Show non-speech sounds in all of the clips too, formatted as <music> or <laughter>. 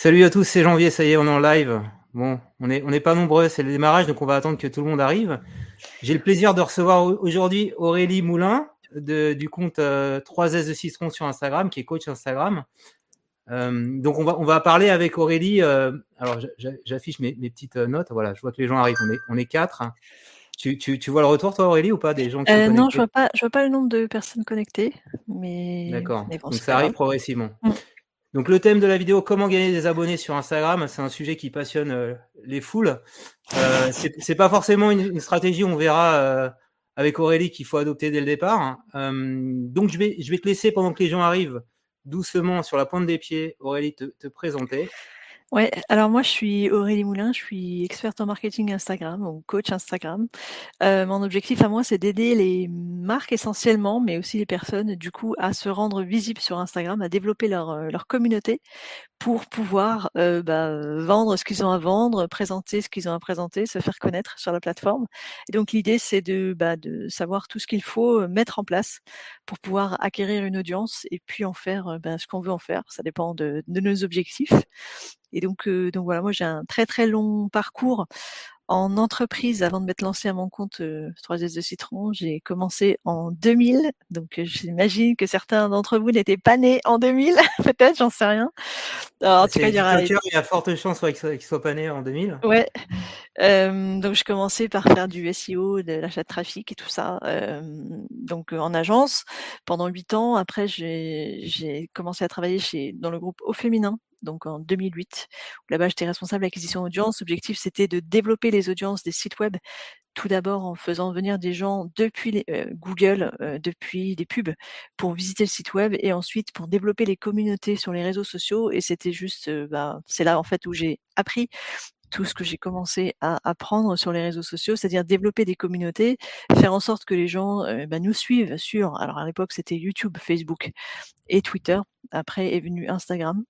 Salut à tous, c'est Janvier, ça y est, on est en live. Bon, on n'est on est pas nombreux, c'est le démarrage, donc on va attendre que tout le monde arrive. J'ai le plaisir de recevoir aujourd'hui Aurélie Moulin de, du compte 3S de Citron sur Instagram, qui est coach Instagram. Euh, donc on va, on va parler avec Aurélie. euh, alors j'a- j'affiche mes, mes petites notes. Voilà, je vois que les gens arrivent. On est, on est quatre. Tu, tu, tu vois le retour, toi, Aurélie, ou pas des gens qui Euh, sont non, je vois pas, je vois pas le nombre de personnes connectées, mais, D'accord. bon, Donc ça arrive progressivement. Mm. Donc le thème de la vidéo, comment gagner des abonnés sur Instagram, c'est un sujet qui passionne euh, les foules. Euh, c'est pas forcément une, stratégie, on verra euh, avec Aurélie qu'il faut adopter dès le départ. hein. Euh, donc je vais, te laisser pendant que les gens arrivent doucement sur la pointe des pieds, Aurélie, te présenter. Ouais, alors moi je suis Aurélie Moulin, je suis experte en marketing Instagram ou coach Instagram. Euh, mon objectif à moi c'est d'aider les marques essentiellement, mais aussi les personnes du coup à se rendre visibles sur Instagram, à développer leur, euh, leur communauté pour pouvoir euh, bah, vendre ce qu'ils ont à vendre, présenter ce qu'ils ont à présenter, se faire connaître sur la plateforme. Et donc l'idée c'est de, bah, de savoir tout ce qu'il faut euh, mettre en place pour pouvoir acquérir une audience et puis en faire euh, bah, ce qu'on veut en faire. Ça dépend de, de nos objectifs. Et donc, euh, donc voilà, moi j'ai un très très long parcours en entreprise avant de m'être lancée à mon compte euh, 3S de Citron. J'ai commencé en 2000, donc euh, j'imagine que certains d'entre vous n'étaient pas nés en 2000, <laughs> peut-être, j'en sais rien. Alors, en tout C'est cas, il y aura il y a forte chance ouais, qu'il soit, qu'il soit pas né en 2000. Ouais. Euh, donc je commençais par faire du SEO, de l'achat de trafic et tout ça. euh, donc euh, en agence pendant huit ans. Après j'ai j'ai commencé à travailler chez dans le groupe Au Féminin. Donc en 2008, où là-bas j'étais responsable d'acquisition audience. L'objectif c'était de développer les audiences des sites web, tout d'abord en faisant venir des gens depuis euh, Google, euh, depuis des pubs, pour visiter le site web, et ensuite pour développer les communautés sur les réseaux sociaux. Et c'était juste, euh, bah, c'est là en fait où j'ai appris tout ce que j'ai commencé à apprendre sur les réseaux sociaux, c'est-à-dire développer des communautés, faire en sorte que les gens bah, nous suivent sur, alors à l'époque c'était YouTube, Facebook et Twitter. Après est venu Instagram.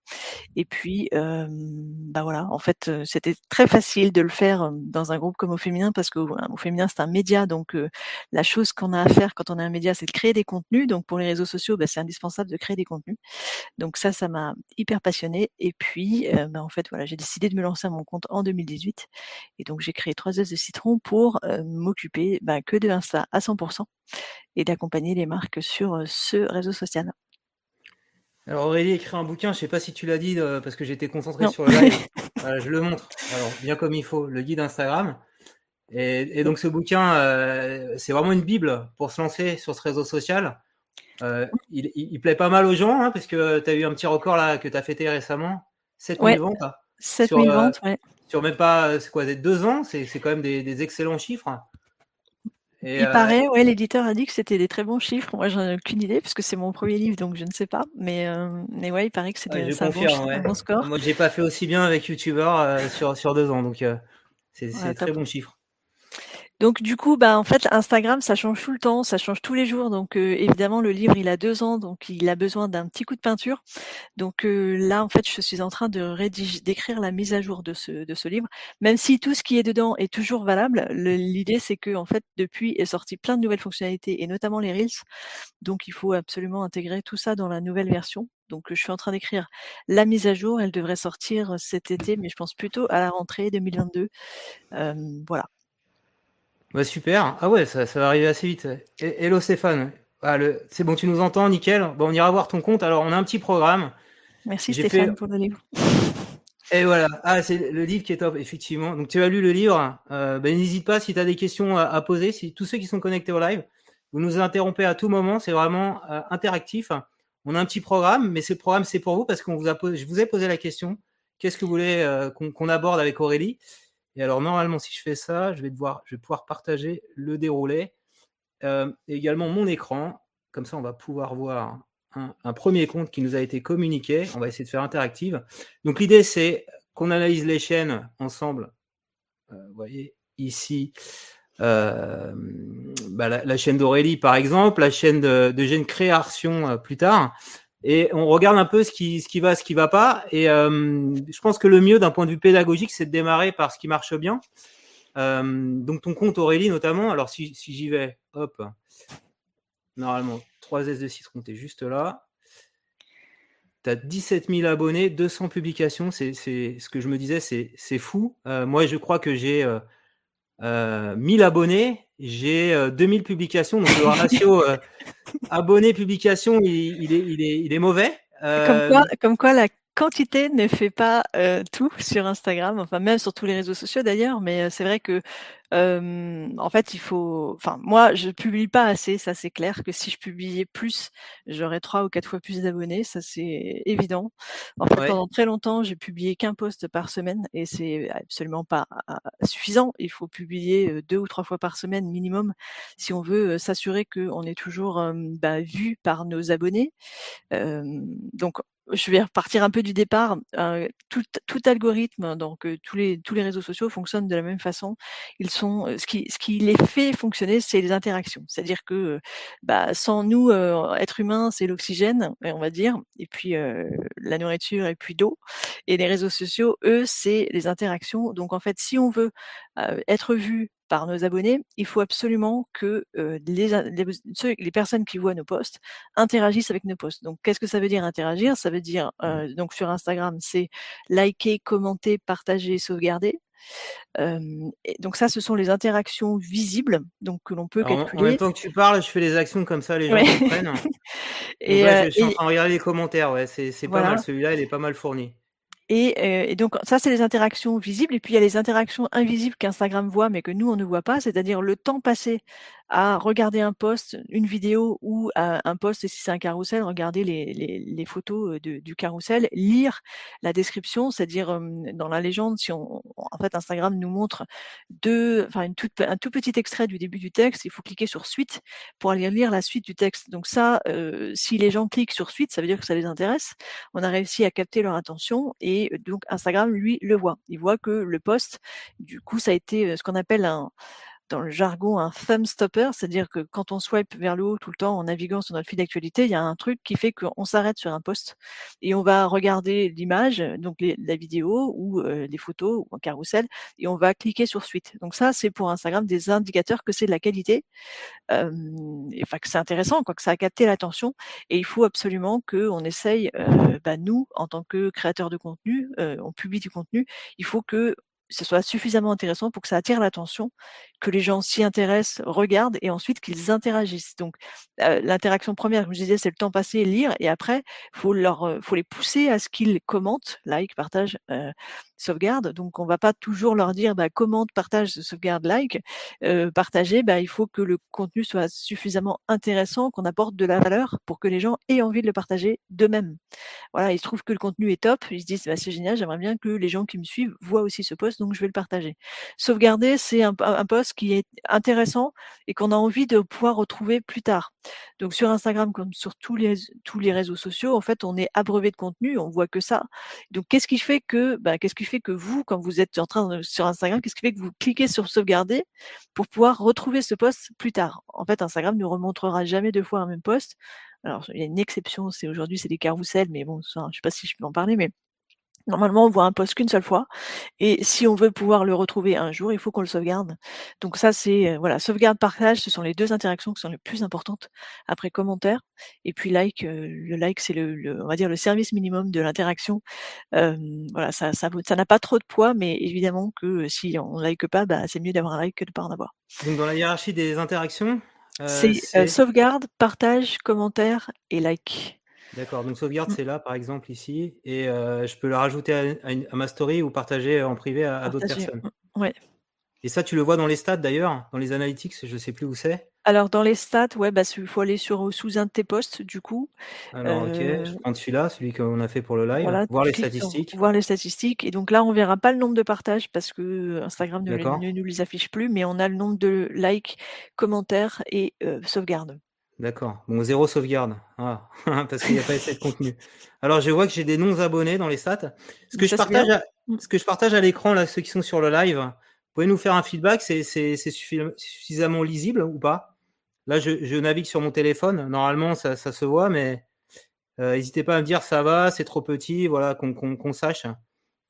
Et puis, bah voilà, en fait, c'était très facile de le faire dans un groupe comme au féminin parce que voilà, au féminin c'est un média, donc euh, la chose qu'on a à faire quand on est un média, c'est de créer des contenus. Donc pour les réseaux sociaux, bah, c'est indispensable de créer des contenus. Donc ça, ça m'a hyper passionnée. Et puis, euh, bah, en fait, voilà, j'ai décidé de me lancer à mon compte en 2018. Et donc j'ai créé 3 S de citron pour m'occuper bah, que de Insta à 100% et d'accompagner les marques sur ce réseau social. Alors Aurélie écrit un bouquin, je sais pas si tu l'as dit euh, parce que j'étais concentré Non. sur le live. <laughs> Voilà, je le montre. Alors bien comme il faut, le guide Instagram. Et, et donc ce bouquin, euh, c'est vraiment une bible pour se lancer sur ce réseau social. Euh, il, il, il plaît pas mal aux gens hein, parce que tu as eu un petit record là que tu as fêté récemment, 7000 Ouais. ventes. hein. 7000 euh, ventes, ouais. Sur même pas, c'est quoi, deux ans, c'est c'est quand même des, des excellents chiffres. Et, Il euh, paraît, ouais, l'éditeur a dit que c'était des très bons chiffres. Moi, j'en ai aucune idée puisque c'est mon premier livre, donc je ne sais pas. Mais, euh, mais ouais, il paraît que ouais, c'était c'est un, bon, ouais. un bon score. Moi, j'ai pas fait aussi bien avec YouTuber euh, sur, sur deux ans, donc c'est Voilà, très top. bons chiffres. Donc du coup, bah en fait, Instagram, ça change tout le temps, ça change tous les jours. Donc euh, évidemment, le livre, il a deux ans, donc il a besoin d'un petit coup de peinture. Donc euh, là, en fait, je suis en train de rédiger, d'écrire la mise à jour de ce de ce livre. Même si tout ce qui est dedans est toujours valable, le- l'idée c'est que en fait, depuis est sorti plein de nouvelles fonctionnalités et notamment les reels. Donc il faut absolument intégrer tout ça dans la nouvelle version. Donc euh, je suis en train d'écrire la mise à jour. Elle devrait sortir cet été, mais je pense plutôt à la rentrée 2022. Euh, voilà. Bah, super. Ah ouais, ça, ça va arriver assez vite. Et- Hello Stéphane. Ah, le... C'est bon, tu nous entends, nickel. Bon, on ira voir ton compte. Alors, on a un petit programme. Merci J'ai Stéphane fait- pour le livre. <laughs> Et voilà. Ah, c'est le livre qui est top, effectivement. Donc, tu as lu le livre. Euh, ben, n'hésite pas si tu as des questions à, à poser. Si tous ceux qui sont connectés au live, vous nous interrompez à tout moment. C'est vraiment euh, interactif. On a un petit programme, mais ce programme, c'est pour vous parce qu'on vous a posé, je vous ai posé la question. Qu'est-ce que vous voulez euh, qu'on qu'on aborde avec Aurélie? Et alors, normalement, si je fais ça, je vais devoir, je vais pouvoir partager le déroulé. Euh, et également mon écran. Comme ça, on va pouvoir voir un, premier compte qui nous a été communiqué. On va essayer de faire interactive. Donc, l'idée, c'est qu'on analyse les chaînes ensemble. Euh, vous voyez ici euh, bah, la, chaîne d'Aurélie, par exemple, la chaîne de, de Création plus tard. Et on regarde un peu ce qui, ce qui va, ce qui va pas. Et euh, je pense que le mieux d'un point de vue pédagogique, c'est de démarrer par ce qui marche bien. Euh, donc ton compte Aurélie notamment, alors si, j'y vais, hop, normalement 3S de citron, t'es juste là. tu as 17 000 abonnés, 200 publications. C'est ce que je me disais, c'est fou. Euh, moi, je crois que j'ai 1000 abonnés, j'ai 2000 publications. Donc, le ratio <laughs> abonnés-publications, il, il, est, il, est, il est mauvais. Comme quoi, comme quoi la quantité ne fait pas tout <laughs> sur Instagram, enfin même sur tous les réseaux sociaux d'ailleurs, mais c'est vrai que en fait il faut, enfin moi je publie pas assez, ça c'est clair que si je publiais plus, j'aurais trois ou quatre fois plus d'abonnés, ça c'est évident. En fait pendant très longtemps j'ai publié qu'un post par semaine et c'est absolument pas suffisant. Il faut publier deux ou trois fois par semaine minimum si on veut s'assurer qu'on est toujours bah, vu par nos abonnés. donc je vais repartir un peu du départ. tout, algorithme, donc tous les tous les réseaux sociaux fonctionnent de la même façon. Ils sont ce qui ce qui les fait fonctionner, c'est les interactions. C'est-à-dire que bah, sans nous, être humains, c'est l'oxygène, on va dire, et puis la nourriture et puis d'eau. Et les réseaux sociaux, eux, c'est les interactions. Donc en fait, si on veut être vu par nos abonnés, il faut absolument que les, les, personnes qui voient nos posts interagissent avec nos posts. Donc, qu'est-ce que ça veut dire interagir? Ça veut dire, mmh. donc sur Instagram, c'est liker, commenter, partager, sauvegarder. et donc ça, ce sont les interactions visibles, donc que l'on peut calculer. En même temps que tu parles, je fais les actions comme ça, les gens <laughs> comprennent. et, je, suis en train de regarder les commentaires, ouais, c'est pas mal. Celui-là, il est pas mal fourni. Et, donc ça, c'est les interactions visibles. Et puis il y a les interactions invisibles qu'Instagram voit, mais que nous, on ne voit pas, c'est-à-dire le temps passé à regarder un post, une vidéo ou un post, et si c'est un carrousel, regarder les, photos du carrousel, lire la description, c'est-à-dire dans la légende, si on, en fait, Instagram nous montre deux, enfin un tout petit extrait du début du texte, il faut cliquer sur suite pour aller lire la suite du texte. Donc ça, si les gens cliquent sur suite, ça veut dire que ça les intéresse. On a réussi à capter leur attention et donc Instagram, lui, le voit. Il voit que le post, du coup, ça a été ce qu'on appelle un dans le jargon un thumb stopper, c'est-à-dire que quand on swipe vers le haut tout le temps en naviguant sur notre fil d'actualité, il y a un truc qui fait qu'on s'arrête sur un post et on va regarder l'image, donc la vidéo ou euh, les photos ou un carrousel, et on va cliquer sur suite. Donc ça, c'est pour Instagram des indicateurs que c'est de la qualité, euh, enfin que c'est intéressant, quoi, que ça a capté l'attention, et il faut absolument qu'on essaye, euh, bah, nous, en tant que créateurs de contenu, on publie du contenu, il faut que ce soit suffisamment intéressant pour que ça attire l'attention, que les gens s'y intéressent, regardent et ensuite qu'ils interagissent. Donc l'interaction première, comme je disais, c'est le temps passé, lire et après, faut leur, faut les pousser à ce qu'ils commentent, like, partagent, sauvegarde. Donc on va pas toujours leur dire bah, commente, partage, sauvegarde, like. partager, bah, il faut que le contenu soit suffisamment intéressant, qu'on apporte de la valeur pour que les gens aient envie de le partager d'eux-mêmes. Voilà, ils trouvent que le contenu est top, ils se disent bah, c'est génial, j'aimerais bien que les gens qui me suivent voient aussi ce post, donc je vais le partager. Sauvegarder, c'est un, un post qui est intéressant et qu'on a envie de pouvoir retrouver plus tard. Donc sur Instagram comme sur tous les tous les réseaux sociaux, en fait, on est abreuvé de contenu, on voit que ça. Donc qu'est-ce qui fait que bah, qu'est-ce qui fait que vous, quand vous êtes en train de, sur Instagram, qu'est-ce qui fait que vous cliquez sur sauvegarder pour pouvoir retrouver ce post plus tard? En fait, Instagram ne remontrera jamais deux fois un même post. Alors il y a une exception, c'est aujourd'hui c'est des carousels, mais bon, je sais pas si je peux en parler, mais Normalement, on voit un post qu'une seule fois, et si on veut pouvoir le retrouver un jour, il faut qu'on le sauvegarde. Donc ça, c'est euh, voilà, sauvegarde, partage, ce sont les deux interactions qui sont les plus importantes après commentaire, et puis like. Euh, le like, c'est le, on va dire le service minimum de l'interaction. voilà, ça, ça, ça n'a pas trop de poids, mais évidemment que si on like pas, bah, c'est mieux d'avoir un like que de pas en avoir. Donc dans la hiérarchie des interactions, euh, c'est sauvegarde, partage, commentaire et like. D'accord, donc sauvegarde, mmh. c'est là, par exemple, ici, et je peux le rajouter à, ma story ou partager en privé à, d'autres personnes. Mmh, ouais. Et ça, tu le vois dans les stats d'ailleurs, dans les analytics, je ne sais plus où c'est. Alors dans les stats, ouais, bah, il faut aller sur sous un de tes posts du coup. Alors ok, je prends celui-là, celui qu'on a fait pour le live, voir les statistiques. Voir les statistiques. Et donc là, on verra pas le nombre de partages parce que Instagram ne, ne nous les affiche plus, mais on a le nombre de likes, commentaires et sauvegardes. D'accord. Bon, zéro sauvegarde. Ah, <laughs> parce qu'il n'y a pas assez de contenu. Alors, je vois que j'ai des non-abonnés dans les stats. Ce que, je partage, à, ce que je partage à l'écran, là, ceux qui sont sur le live, vous pouvez nous faire un feedback C'est suffisamment lisible ou pas? Là, je, navigue sur mon téléphone. Normalement, ça, se voit, mais euh, n'hésitez pas à me dire ça va, c'est trop petit, voilà, qu'on sache.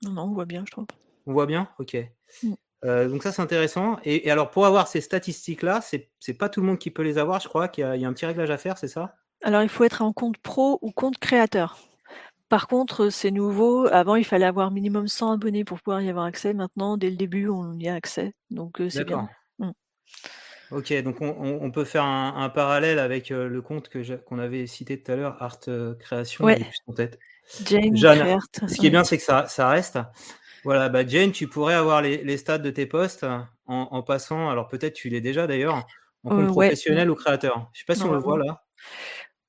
Non, non, on voit bien, je trouve. On voit bien? Ok. Mmh. Euh, donc ça c'est intéressant. Et, alors pour avoir ces statistiques-là, c'est, c'est pas tout le monde qui peut les avoir, je crois qu'il y a, un petit réglage à faire, c'est ça? Alors il faut être en compte pro ou compte créateur. par contre, c'est nouveau. Avant, il fallait avoir minimum 100 abonnés pour pouvoir y avoir accès. Maintenant, dès le début, on y a accès. Donc, c'est bien. Mmh. Ok, donc on, peut faire un, parallèle avec le compte que qu'on avait cité tout à l'heure, Art Création, ouais. en tête. Jane, ce qui est bien, c'est que ça, ça reste. Voilà, bah Jane, tu pourrais avoir les, les stats de tes posts en, passant, alors peut-être tu l'es déjà d'ailleurs, en compte professionnel ou créateur. Je sais pas si on le voit là.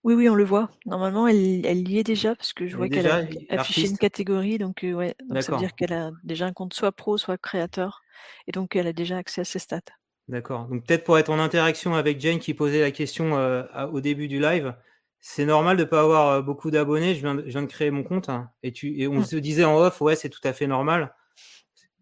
Oui, oui, on le voit. Normalement, elle, elle y est déjà parce que je vois qu'elle a affiché une catégorie, donc ouais, donc ça veut dire qu'elle a déjà un compte soit pro, soit créateur, et donc elle a déjà accès à ses stats. D'accord. Donc peut-être pour être en interaction avec Jane qui posait la question au début du live, c'est normal de pas avoir beaucoup d'abonnés. Je viens, de, je viens de créer mon compte hein, et, tu, et on mmh. se disait en off, ouais, c'est tout à fait normal.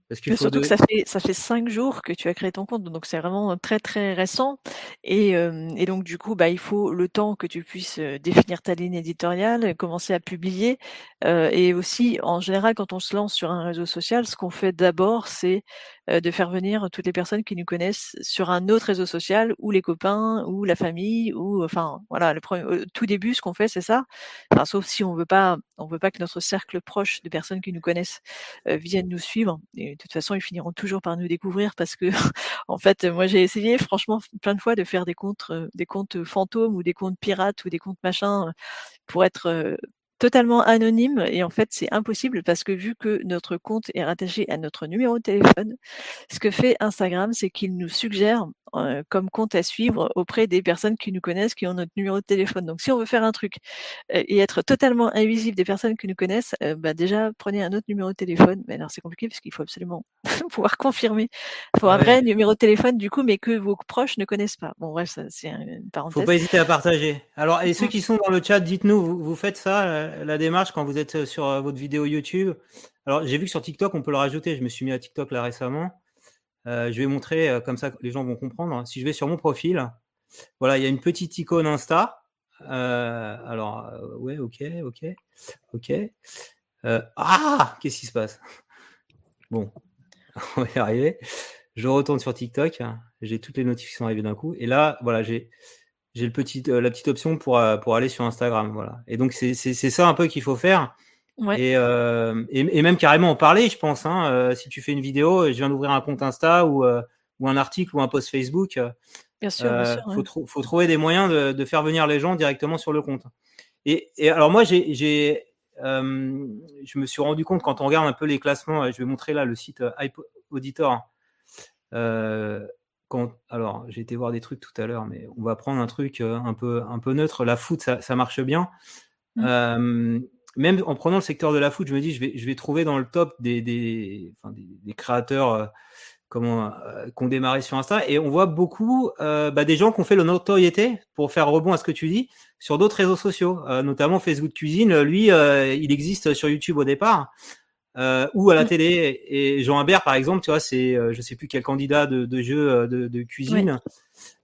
Parce que surtout que ça fait ça fait cinq jours que tu as créé ton compte, donc c'est vraiment très très récent. Et, et, donc du coup, bah il faut le temps que tu puisses définir ta ligne éditoriale, commencer à publier. Euh, et aussi, en général, quand on se lance sur un réseau social, ce qu'on fait d'abord, c'est euh, de faire venir toutes les personnes qui nous connaissent sur un autre réseau social ou les copains ou la famille ou enfin voilà le premier, tout début ce qu'on fait c'est ça. Enfin, sauf si on veut pas on veut pas que notre cercle proche de personnes qui nous connaissent euh, viennent nous suivre. Et de toute façon ils finiront toujours par nous découvrir parce que <laughs> en fait moi j'ai essayé franchement plein de fois de faire des comptes euh, des comptes fantômes ou des comptes pirates ou des comptes machin pour être totalement anonyme et en fait c'est impossible parce que vu que notre compte est rattaché à notre numéro de téléphone, ce que fait Instagram, c'est qu'il nous suggère euh, comme compte à suivre auprès des personnes qui nous connaissent, qui ont notre numéro de téléphone. Donc si on veut faire un truc euh, et être totalement invisible des personnes qui nous connaissent, euh, bah déjà prenez un autre numéro de téléphone. Mais alors c'est compliqué parce qu'il faut absolument <laughs> pouvoir confirmer. Il faut un vrai numéro de téléphone du coup, mais que vos proches ne connaissent pas. Bon bref, c'est une parenthèse. Faut pas hésiter à partager. Alors et ceux qui sont dans le chat, dites-nous, vous, vous faites ça, la démarche quand vous êtes sur votre vidéo YouTube. Alors j'ai vu que sur TikTok on peut le rajouter. Je me suis mis à TikTok là récemment. Euh, je vais montrer euh, comme ça, les gens vont comprendre. Si je vais sur mon profil, voilà, il y a une petite icône Insta. Euh, alors, ouais, ok, ok, ok. ah, qu'est-ce qui se passe? Bon, <laughs> on va y arriver. Je retourne sur TikTok. J'ai toutes les notifications arrivées d'un coup. Et là, voilà, j'ai j'ai le petit, la petite option pour, pour aller sur Instagram. Voilà. Et donc, c'est ça un peu qu'il faut faire. Euh, et, et, même carrément en parler, je pense. Hein, euh, si tu fais une vidéo, je viens d'ouvrir un compte Insta ou, euh, ou un article ou un post Facebook. Bien sûr, bien sûr faut, faut, trouver des moyens de, de, faire venir les gens directement sur le compte. Et, et alors moi, j'ai, j'ai je me suis rendu compte quand on regarde un peu les classements, je vais montrer là le site Hype Auditor. Quand, alors, j'ai été voir des trucs tout à l'heure, mais on va prendre un truc un peu, un peu neutre. La foot, ça, ça marche bien. Mmh même en prenant le secteur de la foot, je me dis, je vais, je vais trouver dans le top des, des, enfin, des, créateurs euh, comment, euh, qui ont démarré sur Insta. Et on voit beaucoup euh, bah, des gens qui ont fait le notoriété, pour faire rebond à ce que tu dis, sur d'autres réseaux sociaux, euh, notamment Facebook Cuisine. Lui, euh, il existe sur YouTube au départ. Ou à la télé et Jean Imbert par exemple tu vois c'est je sais plus quel candidat de, de jeu de, de cuisine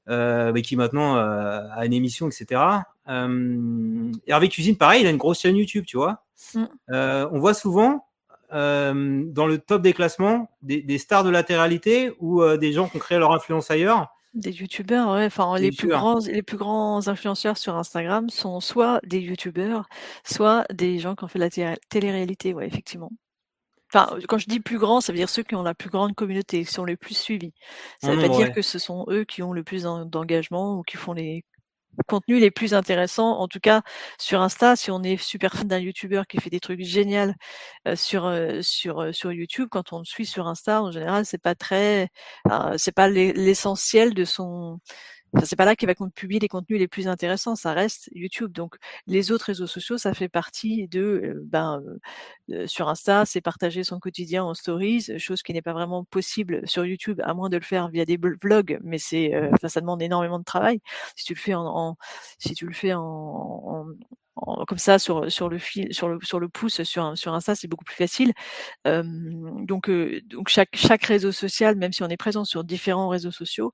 euh, mais qui maintenant euh, a une émission, etc. Euh, Hervé Cuisine, pareil, il a une grosse chaîne YouTube, tu vois. Mm. Euh, on voit souvent euh, dans le top des classements des, des stars de latéralité ou des gens qui ont créé leur influence ailleurs. Des youtubeurs, ouais. Enfin, les plus grands, les plus grands influenceurs sur Instagram sont soit des youtubeurs, soit des gens qui ont fait la télé-réalité, ouais, effectivement. Enfin, quand je dis plus grand, ça veut dire ceux qui ont la plus grande communauté, qui sont les plus suivis. Ça ne veut pas dire que ce sont eux qui ont le plus d'engagement ou qui font les contenus les plus intéressants. En tout cas, sur Insta, si on est super fan d'un YouTuber qui fait des trucs géniaux euh, sur euh, sur euh, sur YouTube, quand on le suit sur Insta, en général, c'est pas très, c'est pas l'essentiel de son c'est pas là qu'il va publier les contenus les plus intéressants, ça reste YouTube. Donc les autres réseaux sociaux, ça fait partie de, euh, ben, euh, sur Insta, c'est partager son quotidien en stories, chose qui n'est pas vraiment possible sur YouTube, à moins de le faire via des vlogs, mais c'est, euh, ça, demande énormément de travail. Si tu le fais en, si tu le fais en, comme ça sur sur le fil sur le sur le pouce sur sur Insta c'est beaucoup plus facile donc donc chaque chaque réseau social même si on est présent sur différents réseaux sociaux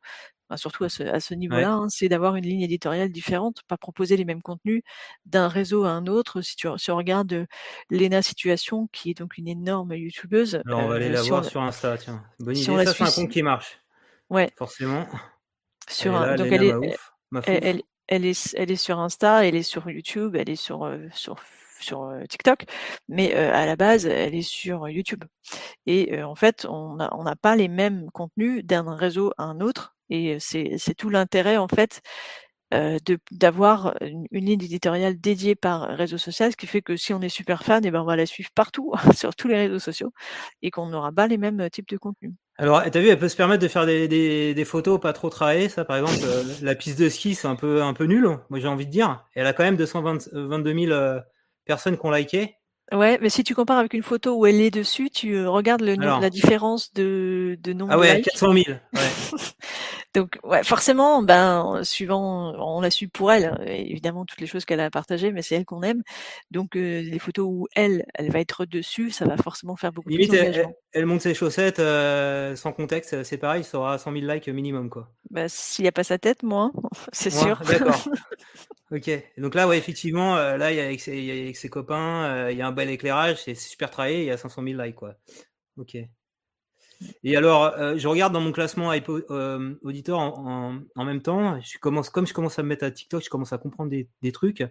surtout à ce, à ce niveau-là, hein, c'est d'avoir une ligne éditoriale différente, pas proposer les mêmes contenus d'un réseau à un autre. Si, tu, si on regarde euh, Lena Situation, qui est donc une énorme youtubeuse. Alors on va aller euh, la voir sur Insta, tiens. Bonne idée, ça c'est un compte qui marche. Ouais. Forcément. Sur elle donc elle est, elle, elle, est, elle est sur Insta, elle est sur YouTube, elle est sur, euh, sur sur TikTok, mais à la base, elle est sur YouTube. Et en fait, on n'a on pas les mêmes contenus d'un réseau à un autre. Et c'est tout l'intérêt, en fait, d'avoir une, ligne éditoriale dédiée par réseau social, ce qui fait que si on est super fan, et ben on va la suivre partout <laughs> sur tous les réseaux sociaux et qu'on n'aura pas les mêmes types de contenus. Alors, t'as vu, elle peut se permettre de faire des, des, photos pas trop travaillées. Ça, par exemple, la piste de ski, c'est un peu un peu nul. Moi, j'ai envie de dire. elle a quand même 222 000 personnes qui ont liké. Ouais, mais si tu compares avec une photo où elle est dessus, tu regardes le, la différence de, de nombre ah ouais, de likes. 400 000. Ouais. <laughs> Donc, ouais, forcément, ben, suivant, on la suit pour elle, hein, évidemment, toutes les choses qu'elle a partagées, mais c'est elle qu'on aime. Donc, euh, les photos où elle, elle va être dessus, ça va forcément faire beaucoup Limite, plus elle, elle, monte ses chaussettes euh, sans contexte, c'est pareil, ça aura 100 000 likes minimum, quoi. Bah, s'il n'y a pas sa tête, moi, <laughs> c'est sûr. D'accord. <laughs> ok. Donc là, ouais, effectivement, euh, là, il y a avec ses, avec ses copains, il y a un bel éclairage, c'est super travaillé, il y a 500 000 likes, quoi. Ok. Et alors, euh, je regarde dans mon classement euh, auditeur en, en, même temps. Je commence, comme je commence à me mettre à TikTok, je commence à comprendre des, des trucs.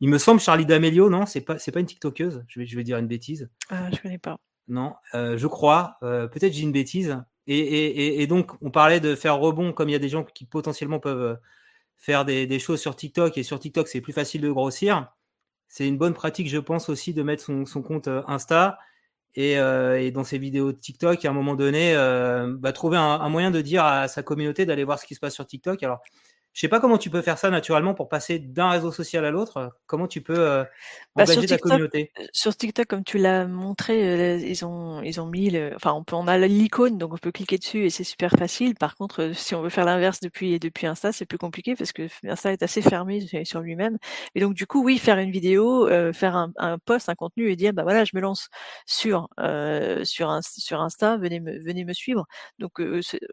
Il me semble Charlie D'Amelio, non C'est pas, c'est pas une TikTokeuse. Je vais, je vais dire une bêtise. Ah, je connais pas. Non, euh, je crois. Euh, peut-être j'ai une bêtise. Et, et, et, donc, on parlait de faire rebond, comme il y a des gens qui potentiellement peuvent faire des, des choses sur TikTok. Et sur TikTok, c'est plus facile de grossir. C'est une bonne pratique, je pense aussi, de mettre son, son compte Insta et, euh, et, dans ses vidéos de TikTok, à un moment donné, euh, bah, trouver un, un, moyen de dire à sa communauté d'aller voir ce qui se passe sur TikTok. Alors, je sais pas comment tu peux faire ça naturellement pour passer d'un réseau social à l'autre. Comment tu peux euh, bah, engager ta communauté? euh, Sur TikTok, comme tu l'as montré, euh, ils ont ils ont mis, le, enfin on peut on a l'icône donc on peut cliquer dessus et c'est super facile. Par contre, euh, si on veut faire l'inverse depuis depuis Insta, c'est plus compliqué parce que Insta est assez fermé sur lui-même. Et donc du coup, oui, faire une vidéo, euh, faire un, un, post, un contenu et dire bah voilà, je me lance sur euh, sur un, sur Insta, venez me venez me suivre. Donc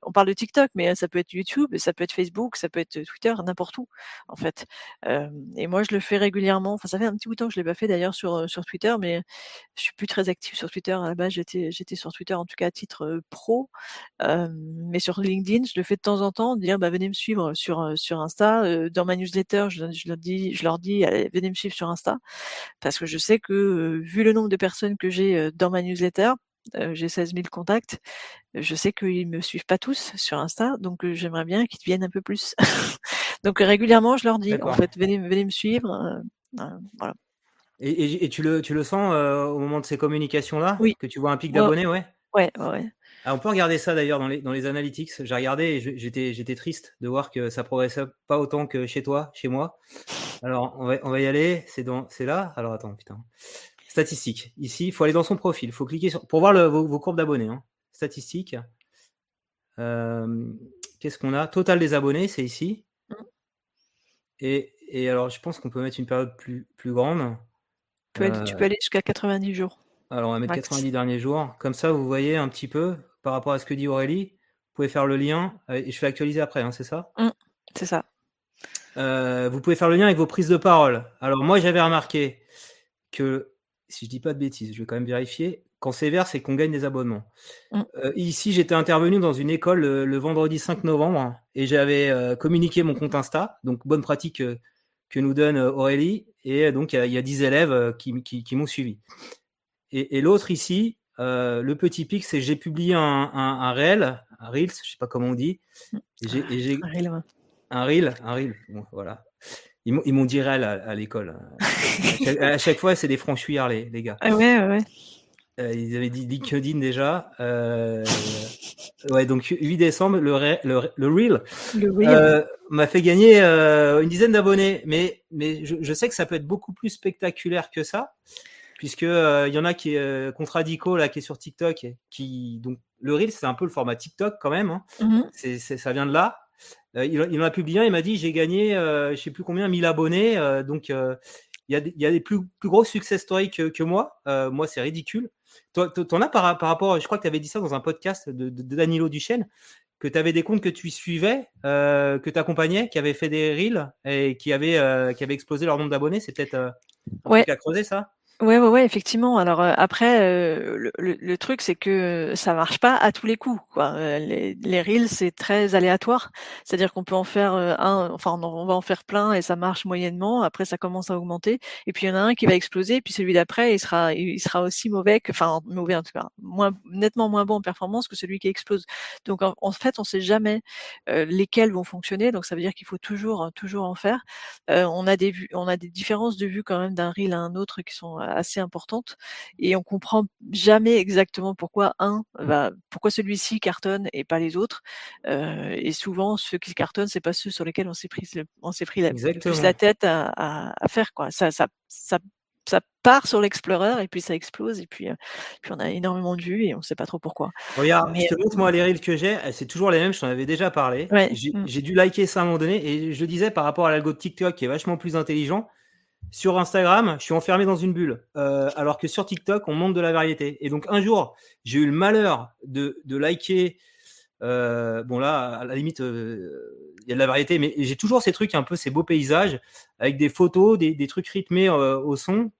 on parle de TikTok, mais ça peut être YouTube, ça peut être Facebook, ça peut être Twitter, n'importe où, en fait. et moi, je le fais régulièrement. Enfin, ça fait un petit bout de temps que je l'ai pas fait d'ailleurs sur sur Twitter, mais je suis plus très active sur Twitter. À la base, j'étais j'étais sur Twitter en tout cas à titre pro, mais sur LinkedIn, je le fais de temps en temps. Dire, bah venez me suivre sur sur Insta. dans ma newsletter, je, je leur dis, je leur dis, allez, venez me suivre sur Insta, parce que je sais que vu le nombre de personnes que j'ai dans ma newsletter, j'ai 16 000 contacts. Je sais qu'ils me suivent pas tous sur Insta, donc j'aimerais bien qu'ils viennent un peu plus. <laughs> donc régulièrement, je leur dis, en fait, venez, venez me suivre. voilà. Et, et, tu, le, tu le sens au moment de ces communications-là? Oui. Que tu vois un pic d'abonnés, ouais? Ouais, ouais. Ah, on peut regarder ça d'ailleurs dans les, dans les analytics. J'ai regardé et j'étais, j'étais triste de voir que ça progressait pas autant que chez toi, chez moi. Alors, on va, on va y aller. C'est, dans, c'est là? Alors, attends, putain. Statistiques. Ici, il faut aller dans son profil. Il faut cliquer sur pour voir le, vos, courbes d'abonnés. Hein. Statistiques. Euh, qu'est-ce qu'on a? Total des abonnés, c'est ici. Mmh. Et, et, alors, je pense qu'on peut mettre une période plus, plus grande. Tu peux, aller, peux aller jusqu'à 90 jours. Alors, on va mettre 90 derniers jours. Comme ça, vous voyez un petit peu par rapport à ce que dit Aurélie. Vous pouvez faire le lien. Et je vais actualiser après, hein, c'est ça? Mmh, C'est ça. Euh, vous pouvez faire le lien avec vos prises de parole. Alors, moi, j'avais remarqué que si je dis pas de bêtises, je vais quand même vérifier. Quand c'est vert, c'est qu'on gagne des abonnements. Mmh. Euh, ici, j'étais intervenu dans une école le, vendredi 5 novembre et j'avais euh, communiqué mon compte Insta, donc bonne pratique euh, que nous donne Aurélie. Et donc, il y, a 10 élèves qui, qui, m'ont suivi. Et, et l'autre ici, le petit pic, c'est j'ai publié un, un, un réel, un Reels, je sais pas comment on dit. Et j'ai, un Reel, un Reel, un Reel, bon, voilà. Ils m'ont dit réel à, l'école. à chaque fois, c'est des franchouillards, les, les gars. Ah ouais, ouais. Euh, ils avaient dit LinkedIn déjà. Euh, ouais, donc 8 décembre, le, le, le Reel, euh, m'a fait gagner euh, une dizaine d'abonnés. Mais, mais je, je, sais que ça peut être beaucoup plus spectaculaire que ça, puisque euh, il y en a qui est Contradico là, qui est sur TikTok, qui donc le Reel, c'est un peu le format TikTok quand même. Hein. Mm-hmm. c'est ça vient de là. Euh, il, il, en a publié un, il m'a dit j'ai gagné, euh, je sais plus combien, 1000 abonnés. Euh, donc il y, a des, il y a des plus, plus gros success stories que, que moi. moi, c'est ridicule. Toi, t'en as par, par rapport, je crois que tu avais dit ça dans un podcast de, de, Danilo Duchesne, que tu avais des comptes que tu suivais, que tu accompagnais, qui avaient fait des reels et qui avaient, qui avaient explosé leur nombre d'abonnés. C'est peut-être euh, ouais. à creuser ça? Ouais, ouais, ouais, effectivement. Alors euh, après, euh, le, le, le, truc c'est que ça marche pas à tous les coups. Quoi. Euh, les, les reels c'est très aléatoire, c'est-à-dire qu'on peut en faire un, enfin on va en faire plein et ça marche moyennement. Après ça commence à augmenter et puis il y en a un qui va exploser, puis celui d'après il sera, il sera aussi mauvais que, enfin mauvais en tout cas, moins nettement moins bon en performance que celui qui explose. Donc en, en fait on sait jamais lesquels vont fonctionner. Donc ça veut dire qu'il faut toujours toujours en faire. on a des vues, on a des différences de vue quand même d'un reel à un autre qui sont assez importante et on comprend jamais exactement pourquoi un va, pourquoi celui-ci cartonne et pas les autres. Euh, et souvent, ceux qui cartonnent, c'est pas ceux sur lesquels on s'est pris, on s'est pris la, plus la tête à, à, à, faire quoi. Ça, ça, ça, ça part sur l'Explorer et puis ça explose et puis, euh, puis on a énormément de vues et on sait pas trop pourquoi. Regarde, je te montre moi les reels que j'ai, c'est toujours les mêmes, je t'en avais déjà parlé. Ouais. J'ai mmh. dû liker ça à un moment donné et je disais par rapport à l'algo de TikTok qui est vachement plus intelligent, sur Instagram, je suis enfermé dans une bulle, euh, alors que sur TikTok, on monte de la variété. Et donc un jour, j'ai eu le malheur de, de liker. Euh, bon là, à la limite, euh, il y a de la variété, mais j'ai toujours ces trucs un peu, ces beaux paysages avec des photos, des, des trucs rythmés au son.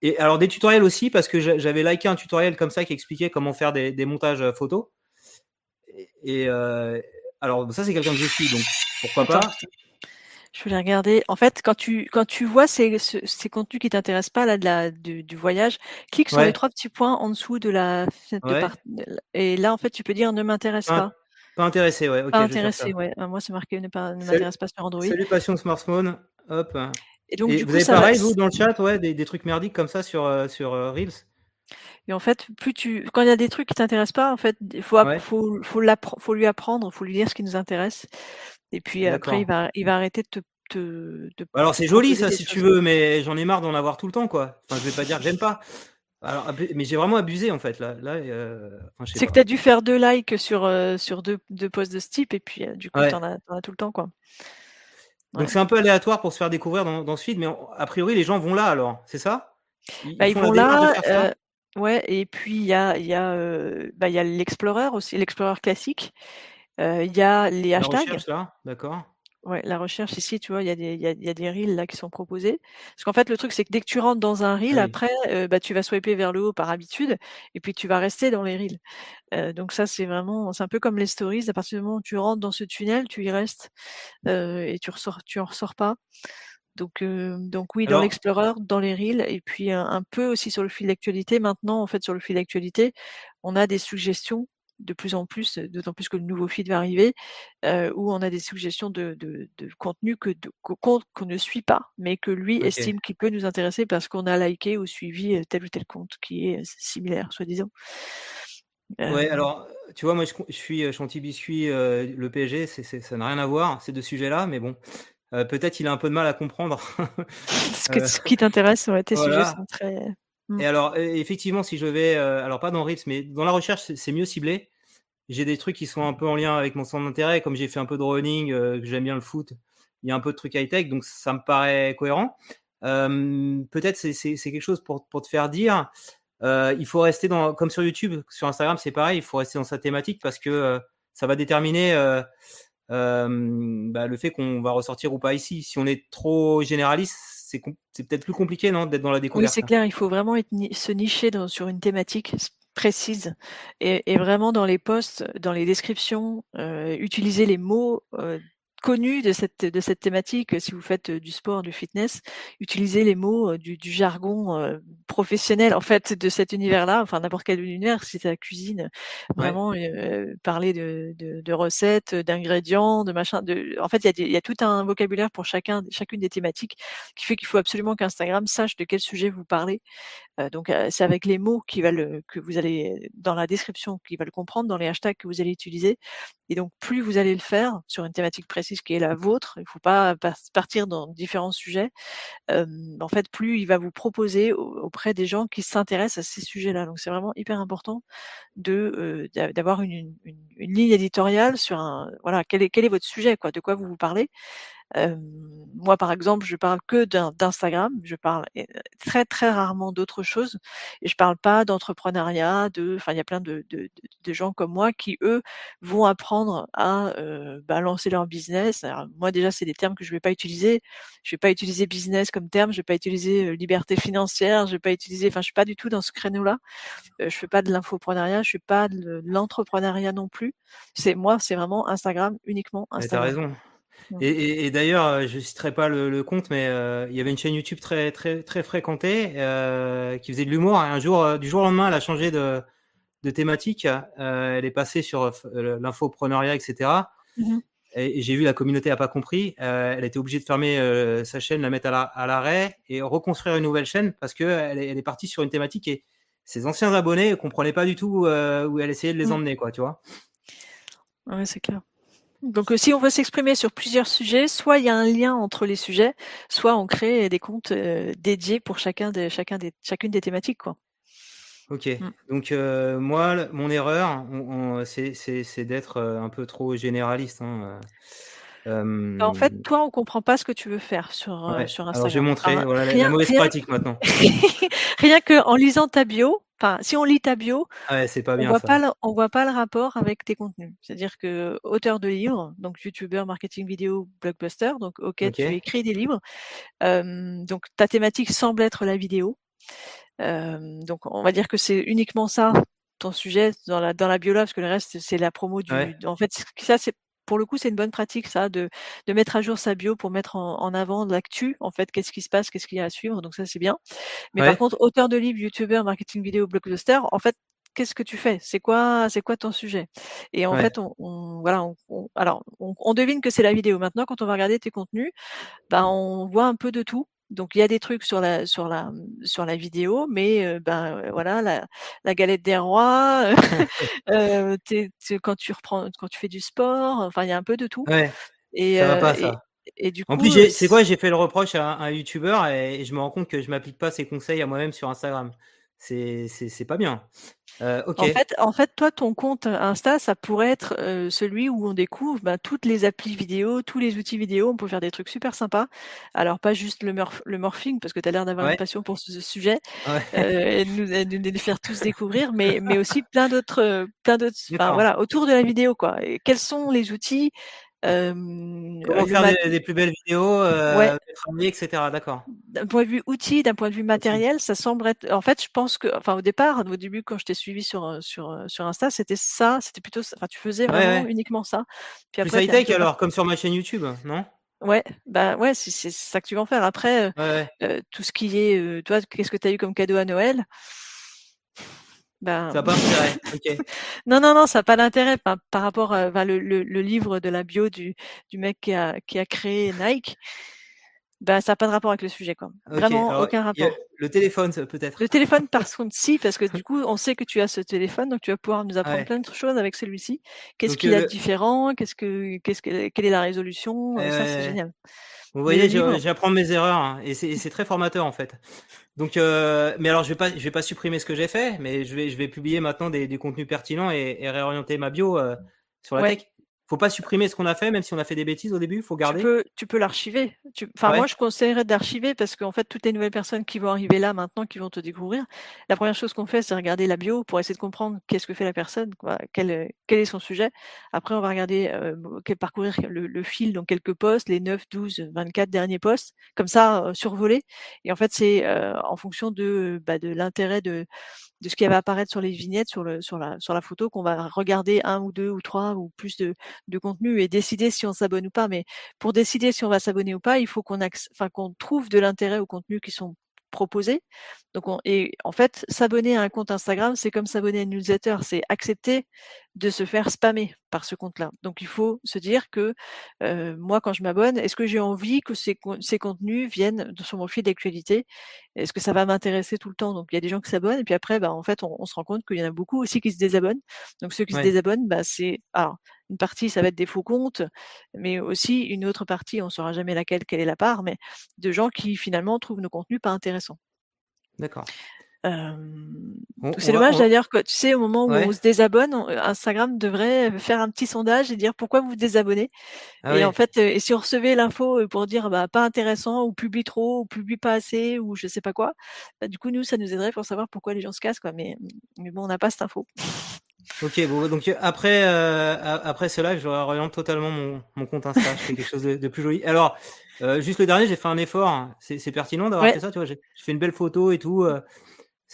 Et alors des tutoriels aussi parce que j'avais liké un tutoriel comme ça qui expliquait comment faire des, des montages photos. Et, et alors ça c'est quelqu'un que je suis, donc pourquoi pas. Je vais les regarder. En fait, quand tu quand tu vois ces, ces contenus qui t'intéressent pas là de la du, du voyage, clique sur Ouais. les trois petits points en dessous de la fenêtre de part- et là en fait tu peux dire ne m'intéresse Pas, pas. intéressé, ouais. Pas intéressé, ouais. Moi c'est marqué ne pas ne m'intéresse pas sur Android. salut passion smartphone. Hop. Et donc Et du vous coup avez ça va. pareil vous dans le chat, ouais, des, des trucs merdiques comme ça sur euh, sur euh, Reels? Et en fait, plus tu quand il y a des trucs qui t'intéressent pas, en fait, il faut Ouais. faut faut, faut lui apprendre, faut lui dire ce qui nous intéresse. Et puis après il va il va arrêter de te te, de Alors te c'est joli ça si tu veux, mais j'en ai marre d'en avoir tout le temps quoi. Enfin, je vais pas dire que j'aime pas. Alors, mais j'ai vraiment abusé en fait là. Euh, enfin, C'est que tu as dû faire deux likes sur, euh, sur deux, deux posts de ce type et puis euh, du coup, Ouais. tu en, as tout le temps. quoi. Donc c'est un peu aléatoire pour se faire découvrir dans, dans ce feed, mais on- a priori les gens vont là alors, c'est ça? Ils, Bah, ils vont là. ça? ouais, et puis il y a, y a, bah, y a l'Explorer aussi, l'Explorer classique. Il y a les La hashtags. recherche là, d'accord. Ouais, la recherche ici, tu vois, il y a des, il y a, y a des reels là qui sont proposés. Parce qu'en fait, le truc, c'est que dès que tu rentres dans un reel, oui. après, euh, bah, tu vas swiper vers le haut par habitude, et puis tu vas rester dans les reels. Euh, donc ça, c'est vraiment, c'est un peu comme les stories. À partir du moment où tu rentres dans ce tunnel, tu y restes euh, et tu ressors, tu en ressors pas. Donc, euh, donc oui, dans l'Explorer, dans les reels, et puis un, un peu aussi sur le fil d'actualité. Maintenant, en fait, sur le fil d'actualité, on a des suggestions de plus en plus, d'autant plus que le nouveau feed va arriver, euh, où on a des suggestions de, de, de contenu que qu'on ne suit pas, mais que lui estime qu'il peut nous intéresser parce qu'on a liké ou suivi euh, tel ou tel compte qui est euh, similaire, soi-disant. Ouais, Euh, alors, tu vois, moi je, je suis euh, Chanty Biscuit, euh, le PSG, ça n'a rien à voir, ces deux sujets-là, mais bon, euh, peut-être il a un peu de mal à comprendre. <laughs> ce, que, <laughs> Euh, ce qui t'intéresse, ouais, tes sujets voilà. sont très. Et alors, e- effectivement, si je vais, euh, alors pas dans Reels, mais dans la recherche, c'est, mieux ciblé. J'ai des trucs qui sont un peu en lien avec mon centre d'intérêt, comme j'ai fait un peu de running, euh, que j'aime bien le foot, il y a un peu de trucs high-tech, donc ça me paraît cohérent. Euh, peut-être c'est, quelque chose pour, pour te faire dire, euh, il faut rester dans, comme sur YouTube, sur Instagram, c'est pareil, il faut rester dans sa thématique parce que euh, ça va déterminer euh, euh, bah, le fait qu'on va ressortir ou pas ici. Si on est trop généraliste, c'est, peut-être plus compliqué, non, d'être dans la Oui, découverte. c'est clair, il faut vraiment être ni- se nicher dans, sur une thématique précise et, et vraiment dans les posts, dans les descriptions, euh, utiliser les mots euh, connus de cette, de cette thématique. Si vous faites euh, du sport, du fitness, utilisez les mots euh, du, du jargon euh, professionnel en fait de cet univers-là, enfin n'importe quel univers, si c'est la cuisine, Ouais. vraiment euh, parler de, de, de recettes, d'ingrédients, de machin. De... En fait, il y, a des- il y a tout un vocabulaire pour chacun, chacune des thématiques qui fait qu'il faut absolument qu'Instagram sache de quel sujet vous parlez. Euh, donc, euh, c'est avec les mots qui va le, que vous allez dans la description, qui va le comprendre, dans les hashtags que vous allez utiliser. Et donc, plus vous allez le faire sur une thématique précise qui est la vôtre, il ne faut pas par- partir dans différents sujets. en fait, plus il va vous proposer au- auprès des gens qui s'intéressent à ces sujets-là. Donc, c'est vraiment hyper important de euh, d'a- d'avoir une, une, une ligne éditoriale sur un voilà quel est quel est votre sujet quoi, de quoi vous vous parlez moi, par exemple, je parle que d'Instagram, je parle très très rarement d'autres choses, et je parle pas d'entrepreneuriat, de, enfin, il y a plein de, de, de, gens comme moi qui eux vont apprendre à euh, bah, lancer leur business. Alors, moi, déjà, c'est des termes que je vais pas utiliser. Je vais pas utiliser business comme terme, je vais pas utiliser liberté financière, je vais pas utiliser, enfin, je suis pas du tout dans ce créneau-là. je fais pas de l'infopreneuriat, je suis pas de l'entrepreneuriat non plus. C'est moi, c'est vraiment Instagram uniquement Instagram. T'as raison. Et, d'ailleurs, euh, je ne citerai pas le, compte, mais euh, il y avait une chaîne YouTube très très très fréquentée euh, qui faisait de l'humour. Un jour, du jour au lendemain, elle a changé de, thématique. elle est passée sur l'infopreneuriat, etc. Mmh et, j'ai vu la communauté n'a pas compris. elle était obligée de fermer sa chaîne, la mettre à l'arrêt et reconstruire une nouvelle chaîne parce qu'elle est, elle est partie sur une thématique et ses anciens abonnés ne comprenaient pas du tout où elle essayait de les mmh. emmener, quoi, tu vois. Oui, c'est clair. Donc, euh, si on veut s'exprimer sur plusieurs sujets, soit il y a un lien entre les sujets, soit on crée des comptes euh, dédiés pour chacun des, chacun des, chacune des thématiques, quoi. Ok. Mmh. Donc euh, moi, mon erreur, c'est d'être un peu trop généraliste. Hein, en fait, toi, on comprend pas ce que tu veux faire sur, sur Instagram. Alors, je vais montrer voilà, la, mauvaise pratique maintenant. <laughs> rien que en lisant ta bio, Enfin, si on lit ta bio, c'est pas bien on voit pas le, on voit pas le rapport avec tes contenus. C'est-à-dire que auteur de livres, donc youtubeur, marketing vidéo, blockbuster, donc ok, tu écris des livres. donc ta thématique semble être la vidéo. donc on va dire que c'est uniquement ça ton sujet dans la dans la bio là, parce que le reste c'est la promo du. En fait, ça c'est pour le coup, c'est une bonne pratique, ça, de, de mettre à jour sa bio pour mettre en, en avant l'actu, en fait, qu'est-ce qui se passe, qu'est-ce qu'il y a à suivre. Donc ça, c'est bien. Mais par contre, auteur de livres, youtubeur, marketing vidéo, blockbuster, en fait, qu'est-ce que tu fais? C'est quoi, c'est quoi ton sujet? Et en fait, on, on voilà, on, alors on, on, devine que c'est la vidéo. Maintenant, quand on va regarder tes contenus, ben on voit un peu de tout. Donc il y a des trucs sur la sur la sur la vidéo, mais ben voilà la, la, galette des rois, <laughs> euh, quand tu reprends quand tu fais du sport, enfin il y a un peu de tout. Ouais. Et, ça va pas, ça. Et, du coup, en plus, c'est quoi J'ai fait le reproche à un, youtubeur et, je me rends compte que je m'applique pas ses conseils à moi-même sur Instagram. C'est c'est pas bien. Euh, en fait, en fait, toi, ton compte Insta, ça pourrait être euh, celui où on découvre bah, toutes les applis vidéo, tous les outils vidéo. On peut faire des trucs super sympas. Alors pas juste le, le morphing, parce que tu as l'air d'avoir une passion pour ce, sujet, euh, et de nous, de les faire tous découvrir, mais mais aussi plein d'autres, plein d'autres. <laughs> voilà, autour de la vidéo, quoi. Et quels sont les outils Comment faire des, plus belles vidéos, euh, etc. D'accord. D'un point de vue outil, d'un point de vue matériel, ça semble être. En fait, je pense que, enfin, au départ, au début, quand je t'ai suivi sur sur sur Insta, c'était ça, c'était plutôt, enfin, tu faisais vraiment uniquement ça. Puis après, plus high tech alors, comme sur ma chaîne YouTube, non? Ouais, bah ouais, c'est ça que tu vas en faire. Après, euh, tout ce qui est, toi, qu'est-ce que tu as eu comme cadeau à Noël? Ben, ça n'a pas d'intérêt. <laughs> non, non, non, ça n'a pas d'intérêt par, rapport à le, le, le, livre de la bio du, du mec qui a, qui a créé Nike. Ben, ça n'a pas de rapport avec le sujet, quoi. Vraiment aucun rapport. Le téléphone, peut-être. Le téléphone, par <laughs> contre, si, parce que du coup, on sait que tu as ce téléphone, donc tu vas pouvoir nous apprendre plein de choses avec celui-ci. Qu'est-ce qu'il a de différent? Qu'est-ce que, qu'est-ce que, quelle est la résolution? Ça, c'est génial. Vous voyez, j'apprends mes erreurs hein, et c'est très formateur en fait. Donc, euh, mais alors je vais pas, je vais pas supprimer ce que j'ai fait, mais je vais, je vais publier maintenant des, des contenus pertinents et, et réorienter ma bio euh, sur la tech faut pas supprimer ce qu'on a fait, même si on a fait des bêtises au début, faut garder. Tu peux, tu peux l'archiver. Enfin, moi, je conseillerais d'archiver parce qu'en fait, toutes les nouvelles personnes qui vont arriver là maintenant, qui vont te découvrir, la première chose qu'on fait, c'est regarder la bio pour essayer de comprendre qu'est-ce que fait la personne, quoi, quel, quel est son sujet. Après, on va regarder, euh, parcourir le, fil dans quelques posts, les 9, 12, 24 derniers posts, comme ça, euh, survolés. Et en fait, c'est euh, en fonction de, bah, de l'intérêt de, de ce qui va apparaître sur les vignettes, sur, le, sur, la, sur la photo, qu'on va regarder un ou deux ou trois ou plus de, de contenu et décider si on s'abonne ou pas. Mais pour décider si on va s'abonner ou pas, il faut qu'on enfin, trouve de l'intérêt aux contenus qui sont proposés. Donc et en fait, s'abonner à un compte Instagram, c'est comme s'abonner à une newsletter, c'est accepter de se faire spammer par ce compte-là. Donc il faut se dire que euh, moi, quand je m'abonne, est-ce que j'ai envie que ces, ces contenus viennent sur mon fil d'actualité? Est-ce que ça va m'intéresser tout le temps? Donc il y a des gens qui s'abonnent et puis après, bah, en fait, on, se rend compte qu'il y en a beaucoup aussi qui se désabonnent. Donc ceux qui se désabonnent, bah, c'est alors une partie, ça va être des faux comptes, mais aussi une autre partie, on ne saura jamais laquelle, quelle est la part, mais de gens qui finalement trouvent nos contenus pas intéressants. D'accord. C'est dommage d'ailleurs que tu sais au moment où on se désabonne, Instagram devrait faire un petit sondage et dire pourquoi vous vous désabonnez. Ah et en fait, et si on recevait l'info pour dire bah pas intéressant ou publie trop ou publie pas assez ou je sais pas quoi, bah, du coup nous ça nous aiderait pour savoir pourquoi les gens se cassent quoi. Mais, mais bon on n'a pas cette info. Ok, bon, donc après, euh, après ce live, je réoriente totalement mon, mon compte Insta. je fais quelque chose de, de plus joli. Alors, euh, juste le dernier, j'ai fait un effort. C'est pertinent d'avoir fait ça, tu vois. J'ai fait une belle photo et tout. Euh,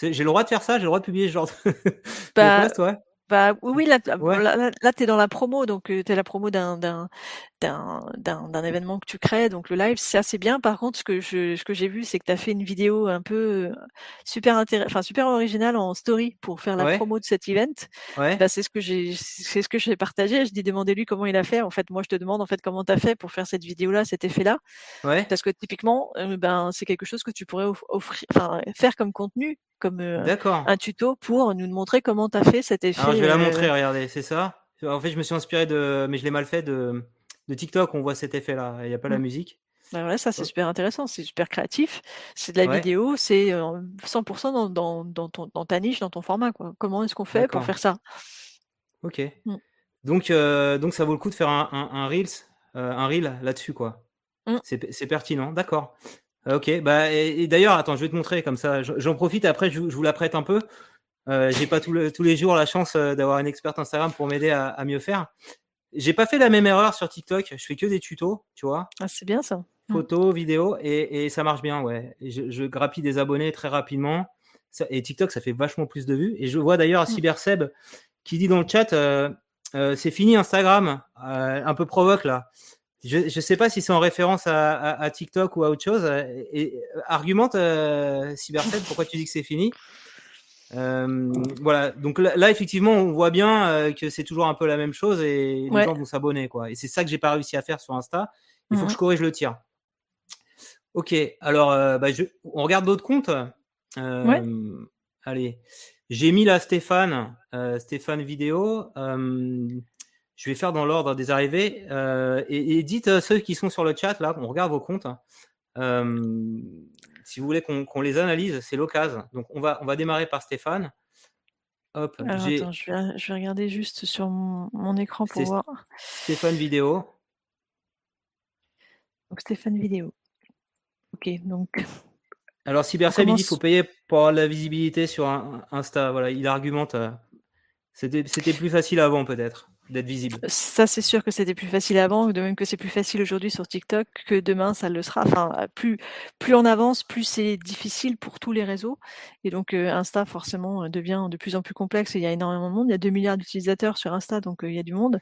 j'ai le droit de faire ça, j'ai le droit de publier ce genre de, <laughs> bah, post, ouais. Bah oui, là, là, là, tu es dans la promo, donc tu es la promo d'un d'un événement que tu crées, donc le live, c'est assez bien. Par contre, ce que je ce que j'ai vu, c'est que tu as fait une vidéo un peu super intéressant, enfin super originale en story pour faire la promo de cet event. Ouais. Bah, c'est ce que j'ai c'est ce que j'ai partagé. Je dis demandez-lui comment il a fait. En fait, moi, je te demande en fait comment tu as fait pour faire cette vidéo-là, cet effet-là. Ouais. Parce que typiquement, ben c'est quelque chose que tu pourrais offrir, enfin faire comme contenu comme un tuto pour nous montrer comment tu as fait cet effet. Alors, je vais la montrer, regardez, c'est ça? En fait, je me suis inspiré de, mais je l'ai mal fait, de, de TikTok. On voit cet effet-là. Il n'y a pas la mmh. musique. Bah ça c'est super intéressant, c'est super créatif. C'est de la vidéo, c'est 100% dans, dans, dans, ton, dans ta niche, dans ton format. Quoi. Comment est-ce qu'on fait pour faire ça? Ok. Mmh. Donc, donc ça vaut le coup de faire un, un, Reels, un Reel là-dessus. quoi. Mmh. C'est pertinent, d'accord. Ok, bah et, d'ailleurs, attends, je vais te montrer comme ça. J'en profite. Après, je, vous la prête un peu. Euh, j'ai pas tous les jours la chance euh, d'avoir une experte Instagram pour m'aider à, mieux faire. J'ai pas fait la même erreur sur TikTok. Je fais que des tutos, tu vois. Ah, c'est bien ça. Photos, vidéos, et, ça marche bien, ouais. je, je, grappille des abonnés très rapidement. et TikTok, ça fait vachement plus de vues. Et je vois d'ailleurs mm. Cyberseb qui dit dans le chat, euh, c'est fini Instagram, un peu provoque là. Je ne sais pas si c'est en référence à, TikTok ou à autre chose. Et, argumente, euh, pourquoi tu dis que c'est fini? Euh, voilà, donc là, effectivement, on voit bien euh, que c'est toujours un peu la même chose et les gens vont s'abonner, quoi. Et c'est ça que j'ai pas réussi à faire sur Insta. Il faut que mhm. je corrige le tir. Ok, alors, euh, bah, je, on regarde d'autres comptes. Allez, j'ai mis là Stéphane, Stéphane vidéo. Je vais faire dans l'ordre des arrivées. Et, dites ceux qui sont sur le chat, là, on regarde vos comptes. Euh, si vous voulez qu'on les analyse, c'est l'occasion. Donc, on va, on va démarrer par Stéphane. Hop, attends, je vais, je vais, regarder juste sur mon, écran pour voir. Stéphane Vidéo. Donc, Stéphane Vidéo. Ok, donc. Alors, Cybersab, il dit qu'il faut payer pour avoir la visibilité sur Insta. Voilà, il argumente. Euh, c'était plus facile avant, peut-être d'être visible. Ça, c'est sûr que c'était plus facile avant, de même que c'est plus facile aujourd'hui sur TikTok, que demain, ça le sera. Enfin, plus, plus on avance, plus c'est difficile pour tous les réseaux. Et donc, euh, Insta, forcément, devient de plus en plus complexe. il y a énormément de monde. Il y a 2 milliards d'utilisateurs sur Insta, donc euh, il y a du monde.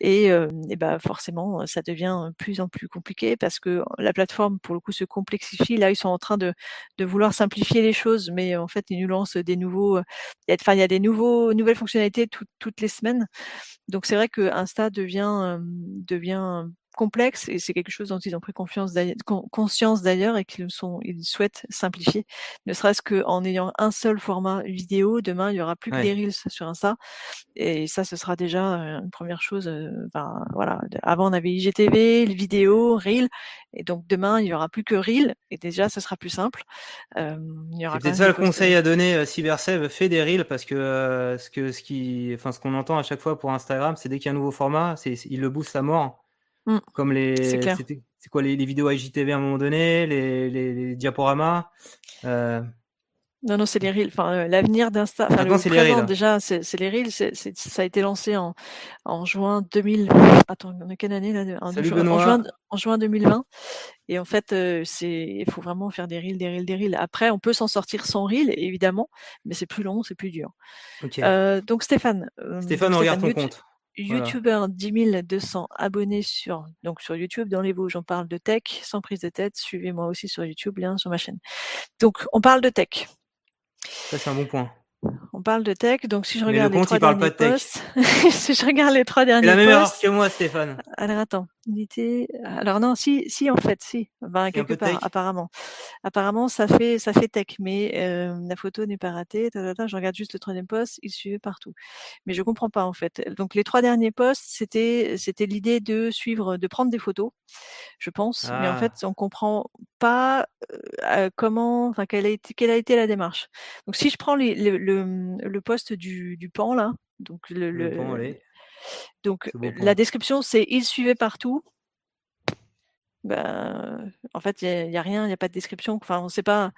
Et, euh, bah, forcément, ça devient plus en plus compliqué parce que la plateforme, pour le coup, se complexifie. Là, ils sont en train de, de vouloir simplifier les choses, mais en fait, ils nous lancent des nouveaux, enfin, il y a des nouveaux, nouvelles fonctionnalités toutes les semaines. Donc c'est vrai que Insta devient devient complexe et c'est quelque chose dont ils ont pris confiance conscience d'ailleurs et qu'ils sont ils souhaitent simplifier. Ne serait-ce qu'en ayant un seul format vidéo demain il y aura plus que des reels sur Insta. Et ça ce sera déjà une première chose ben, voilà avant on avait IGTV les vidéos reel et donc demain il y aura plus que reel et déjà ce sera plus simple. Euh, c'est peut-être ça le conseil à donner Cybersev fait des reels parce que ce que ce qui enfin ce qu'on entend à chaque fois pour Instagram c'est dès qu'il y a un nouveau format c'est il le booste à mort Mmh. Comme les. C'est quoi les, vidéos IGTV à un moment donné, les, les, diaporamas euh... Non, non, c'est les reels. Enfin, euh, l'avenir d'Insta. Enfin, le présent, déjà, c'est les reels. c'est ça a été lancé en, en juin 2000. Attends, on quelle année là en, juin, en, juin, 2020. Et en fait, euh, c'est il faut vraiment faire des reels, des reels, des reels. Après, on peut s'en sortir sans reels, évidemment, mais c'est plus long, c'est plus dur. Euh, donc, Stéphane. Stéphane, on regarde ton compte. YouTuber 10 200 abonnés sur, donc sur YouTube. Dans les Vosges, j'en parle de tech, sans prise de tête. Suivez-moi aussi sur YouTube, lien sur ma chaîne. Donc, on parle de tech. Ça, c'est un bon point. On parle de tech, donc si je regarde les trois derniers posts, <laughs> si je regarde les trois derniers la même erreur que moi, Stéphane. Alors attends, Alors non, si, si en fait, si. Ben, quelque part, apparemment. Apparemment, ça fait, ça fait tech, mais euh, la photo n'est pas ratée. je regarde juste le troisième poste, il suivait partout. Mais je comprends pas en fait. Donc les trois derniers posts, c'était, c'était l'idée de suivre, de prendre des photos, je pense. Mais en fait, ah. on comprend pas euh, comment, enfin quelle a été, quelle a été la démarche. Donc si je prends les, le, le, le poste du, du pan là, donc le, le, le pan, Donc la description, c'est il suivait partout. Ben, en fait, il n'y a, rien, il n'y a pas de description. Enfin, on ne sait pas,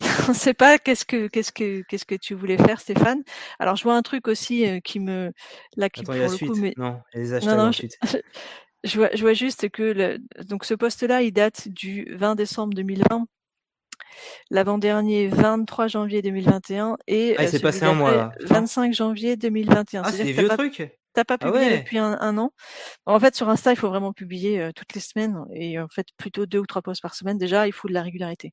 <laughs> on sait pas qu'est-ce que qu'est-ce que qu'est-ce que tu voulais faire, Stéphane. Alors, je vois un truc aussi qui me là qui pour le coup, mais... non, les non, non, je... <laughs> je, vois, je vois juste que le... donc ce poste-là, il date du 20 décembre 2020 l'avant-dernier 23 janvier 2021 et ah, il passé un mois, 25 janvier 2021. Ah, c'est des vieux trucs? T'as pas ah publié depuis un, an? En fait, sur Insta, il faut vraiment publier toutes les semaines et en fait plutôt deux ou trois posts par semaine. Déjà, il faut de la régularité.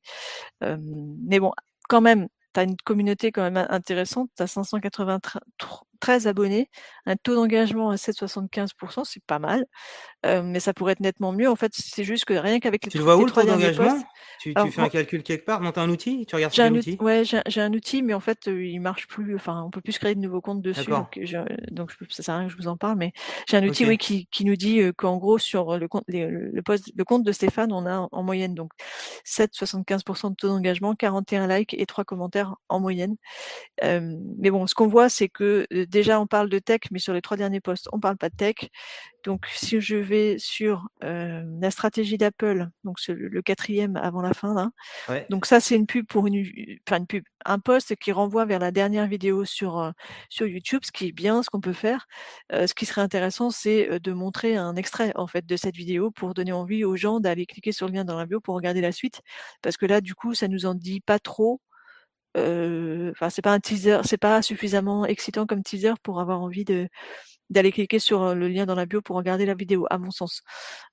Mais bon, quand même, t'as une communauté quand même intéressante. T'as 583 13 abonnés, un taux d'engagement à 7,75%, c'est pas mal, euh, mais ça pourrait être nettement mieux. En fait, c'est juste que rien qu'avec les Tu le vois où le taux d'engagement? Tu, fais un calcul quelque part, montes un outil, tu regardes un outil? j'ai un outil, mais en fait, euh, il marche plus. Enfin, on peut plus créer de nouveaux comptes dessus, donc, je, donc ça sert à rien que je vous en parle, mais j'ai un outil, oui, qui, nous dit euh, qu'en gros sur le compte, le, poste, le compte de Stéphane, on a en, moyenne donc 7,75% de taux d'engagement, 41 likes et 3 commentaires en moyenne. Mais bon, ce qu'on voit, c'est que déjà, on parle de tech, mais sur les trois derniers postes, on parle pas de tech. Donc, si je vais sur la stratégie d'Apple, donc le quatrième avant la fin, là. Donc ça, c'est une pub pour une, enfin une pub, un post qui renvoie vers la dernière vidéo sur sur YouTube, ce qui est bien, ce qu'on peut faire. ce qui serait intéressant, c'est de montrer un extrait en fait de cette vidéo pour donner envie aux gens d'aller cliquer sur le lien dans la bio pour regarder la suite, parce que là, du coup, ça nous en dit pas trop enfin c'est pas un teaser, c'est pas suffisamment excitant comme teaser pour avoir envie de d'aller cliquer sur le lien dans la bio pour regarder la vidéo, à mon sens.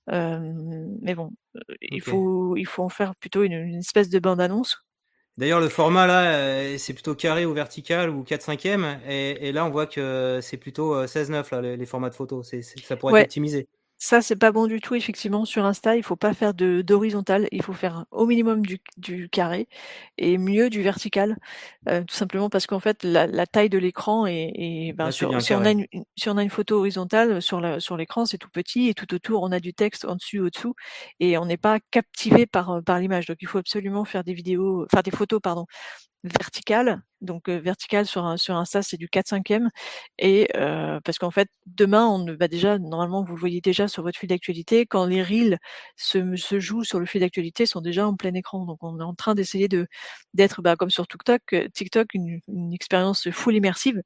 mais bon, il faut il faut en faire plutôt une, espèce de bande annonce. D'ailleurs, le format là, c'est plutôt carré ou vertical ou 4 5 et, et là on voit que c'est plutôt 16-9 là les, formats de photos. Ça pourrait être optimisé. Ça, c'est pas bon du tout, effectivement. Sur Insta, il faut pas faire de d'horizontal. Il faut faire au minimum du, du carré et mieux du vertical. Euh, tout simplement parce qu'en fait, la, la taille de l'écran est, ben, si, on a une, si on a une photo horizontale sur la, sur l'écran, c'est tout petit et tout autour, on a du texte en dessus, au-dessous et on n'est pas captivé par, par l'image. Donc, il faut absolument faire des vidéos, faire des photos, pardon, verticale. Donc vertical sur un sur Insta c'est du 4 5 e et parce qu'en fait demain on va bah, déjà normalement vous le voyez déjà sur votre fil d'actualité quand les reels se, se jouent sur le fil d'actualité sont déjà en plein écran. Donc on est en train d'essayer de d'être bah, comme sur TikTok TikTok une, expérience full immersive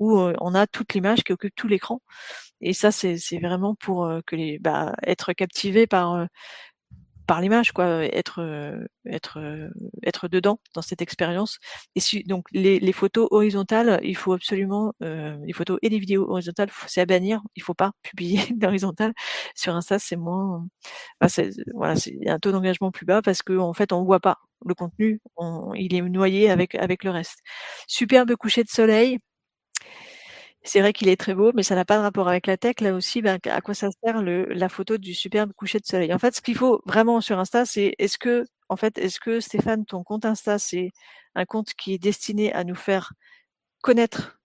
où on a toute l'image qui occupe tout l'écran. Et ça c'est c'est vraiment pour que les bah, être captivé par par l'image, quoi, être être être dedans dans cette expérience. Et si, donc les, les, photos horizontales, il faut absolument les photos et les vidéos horizontales, c'est à bannir. Il faut pas publier <laughs> d'horizontale sur Insta, c'est moins, c'est, voilà, c'est un taux d'engagement plus bas parce qu'en en fait on voit pas le contenu, on, il est noyé avec avec le reste. Superbe coucher de soleil. C'est vrai qu'il est très beau, mais ça n'a pas de rapport avec la tech. Là aussi, ben, à quoi ça sert la photo du superbe coucher de soleil? En fait, ce qu'il faut vraiment sur Insta, c'est est-ce que, en fait, est-ce que Stéphane, ton compte Insta, c'est un compte qui est destiné à nous faire connaître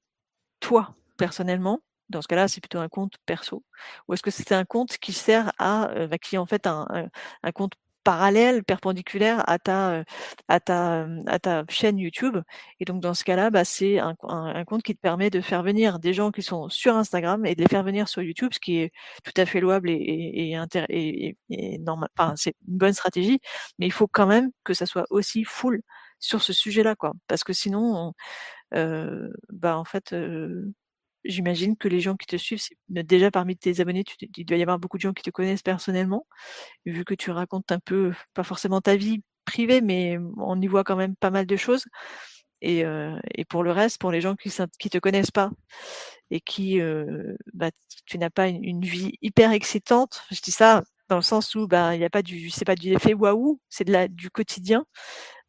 toi personnellement? Dans ce cas-là, c'est plutôt un compte perso. Ou est-ce que c'est un compte qui sert à, euh, bah, qui est en fait un, un compte parallèle, perpendiculaire à ta, à ta, à ta chaîne YouTube. Et donc dans ce cas-là, bah, c'est un, un, compte qui te permet de faire venir des gens qui sont sur Instagram et de les faire venir sur YouTube, ce qui est tout à fait louable et, et, et, et normal. Enfin, c'est une bonne stratégie, mais il faut quand même que ça soit aussi full sur ce sujet-là, quoi. Parce que sinon, euh, bah en fait, euh, j'imagine que les gens qui te suivent, déjà parmi tes abonnés, tu, il doit y avoir beaucoup de gens qui te connaissent personnellement, vu que tu racontes un peu, pas forcément ta vie privée, mais on y voit quand même pas mal de choses. Et, euh, et pour le reste, pour les gens qui qui te connaissent pas et qui, euh, bah, tu n'as pas une, vie hyper excitante, je dis ça dans le sens où bah il y a pas du, c'est pas du effet waouh, c'est de la du quotidien.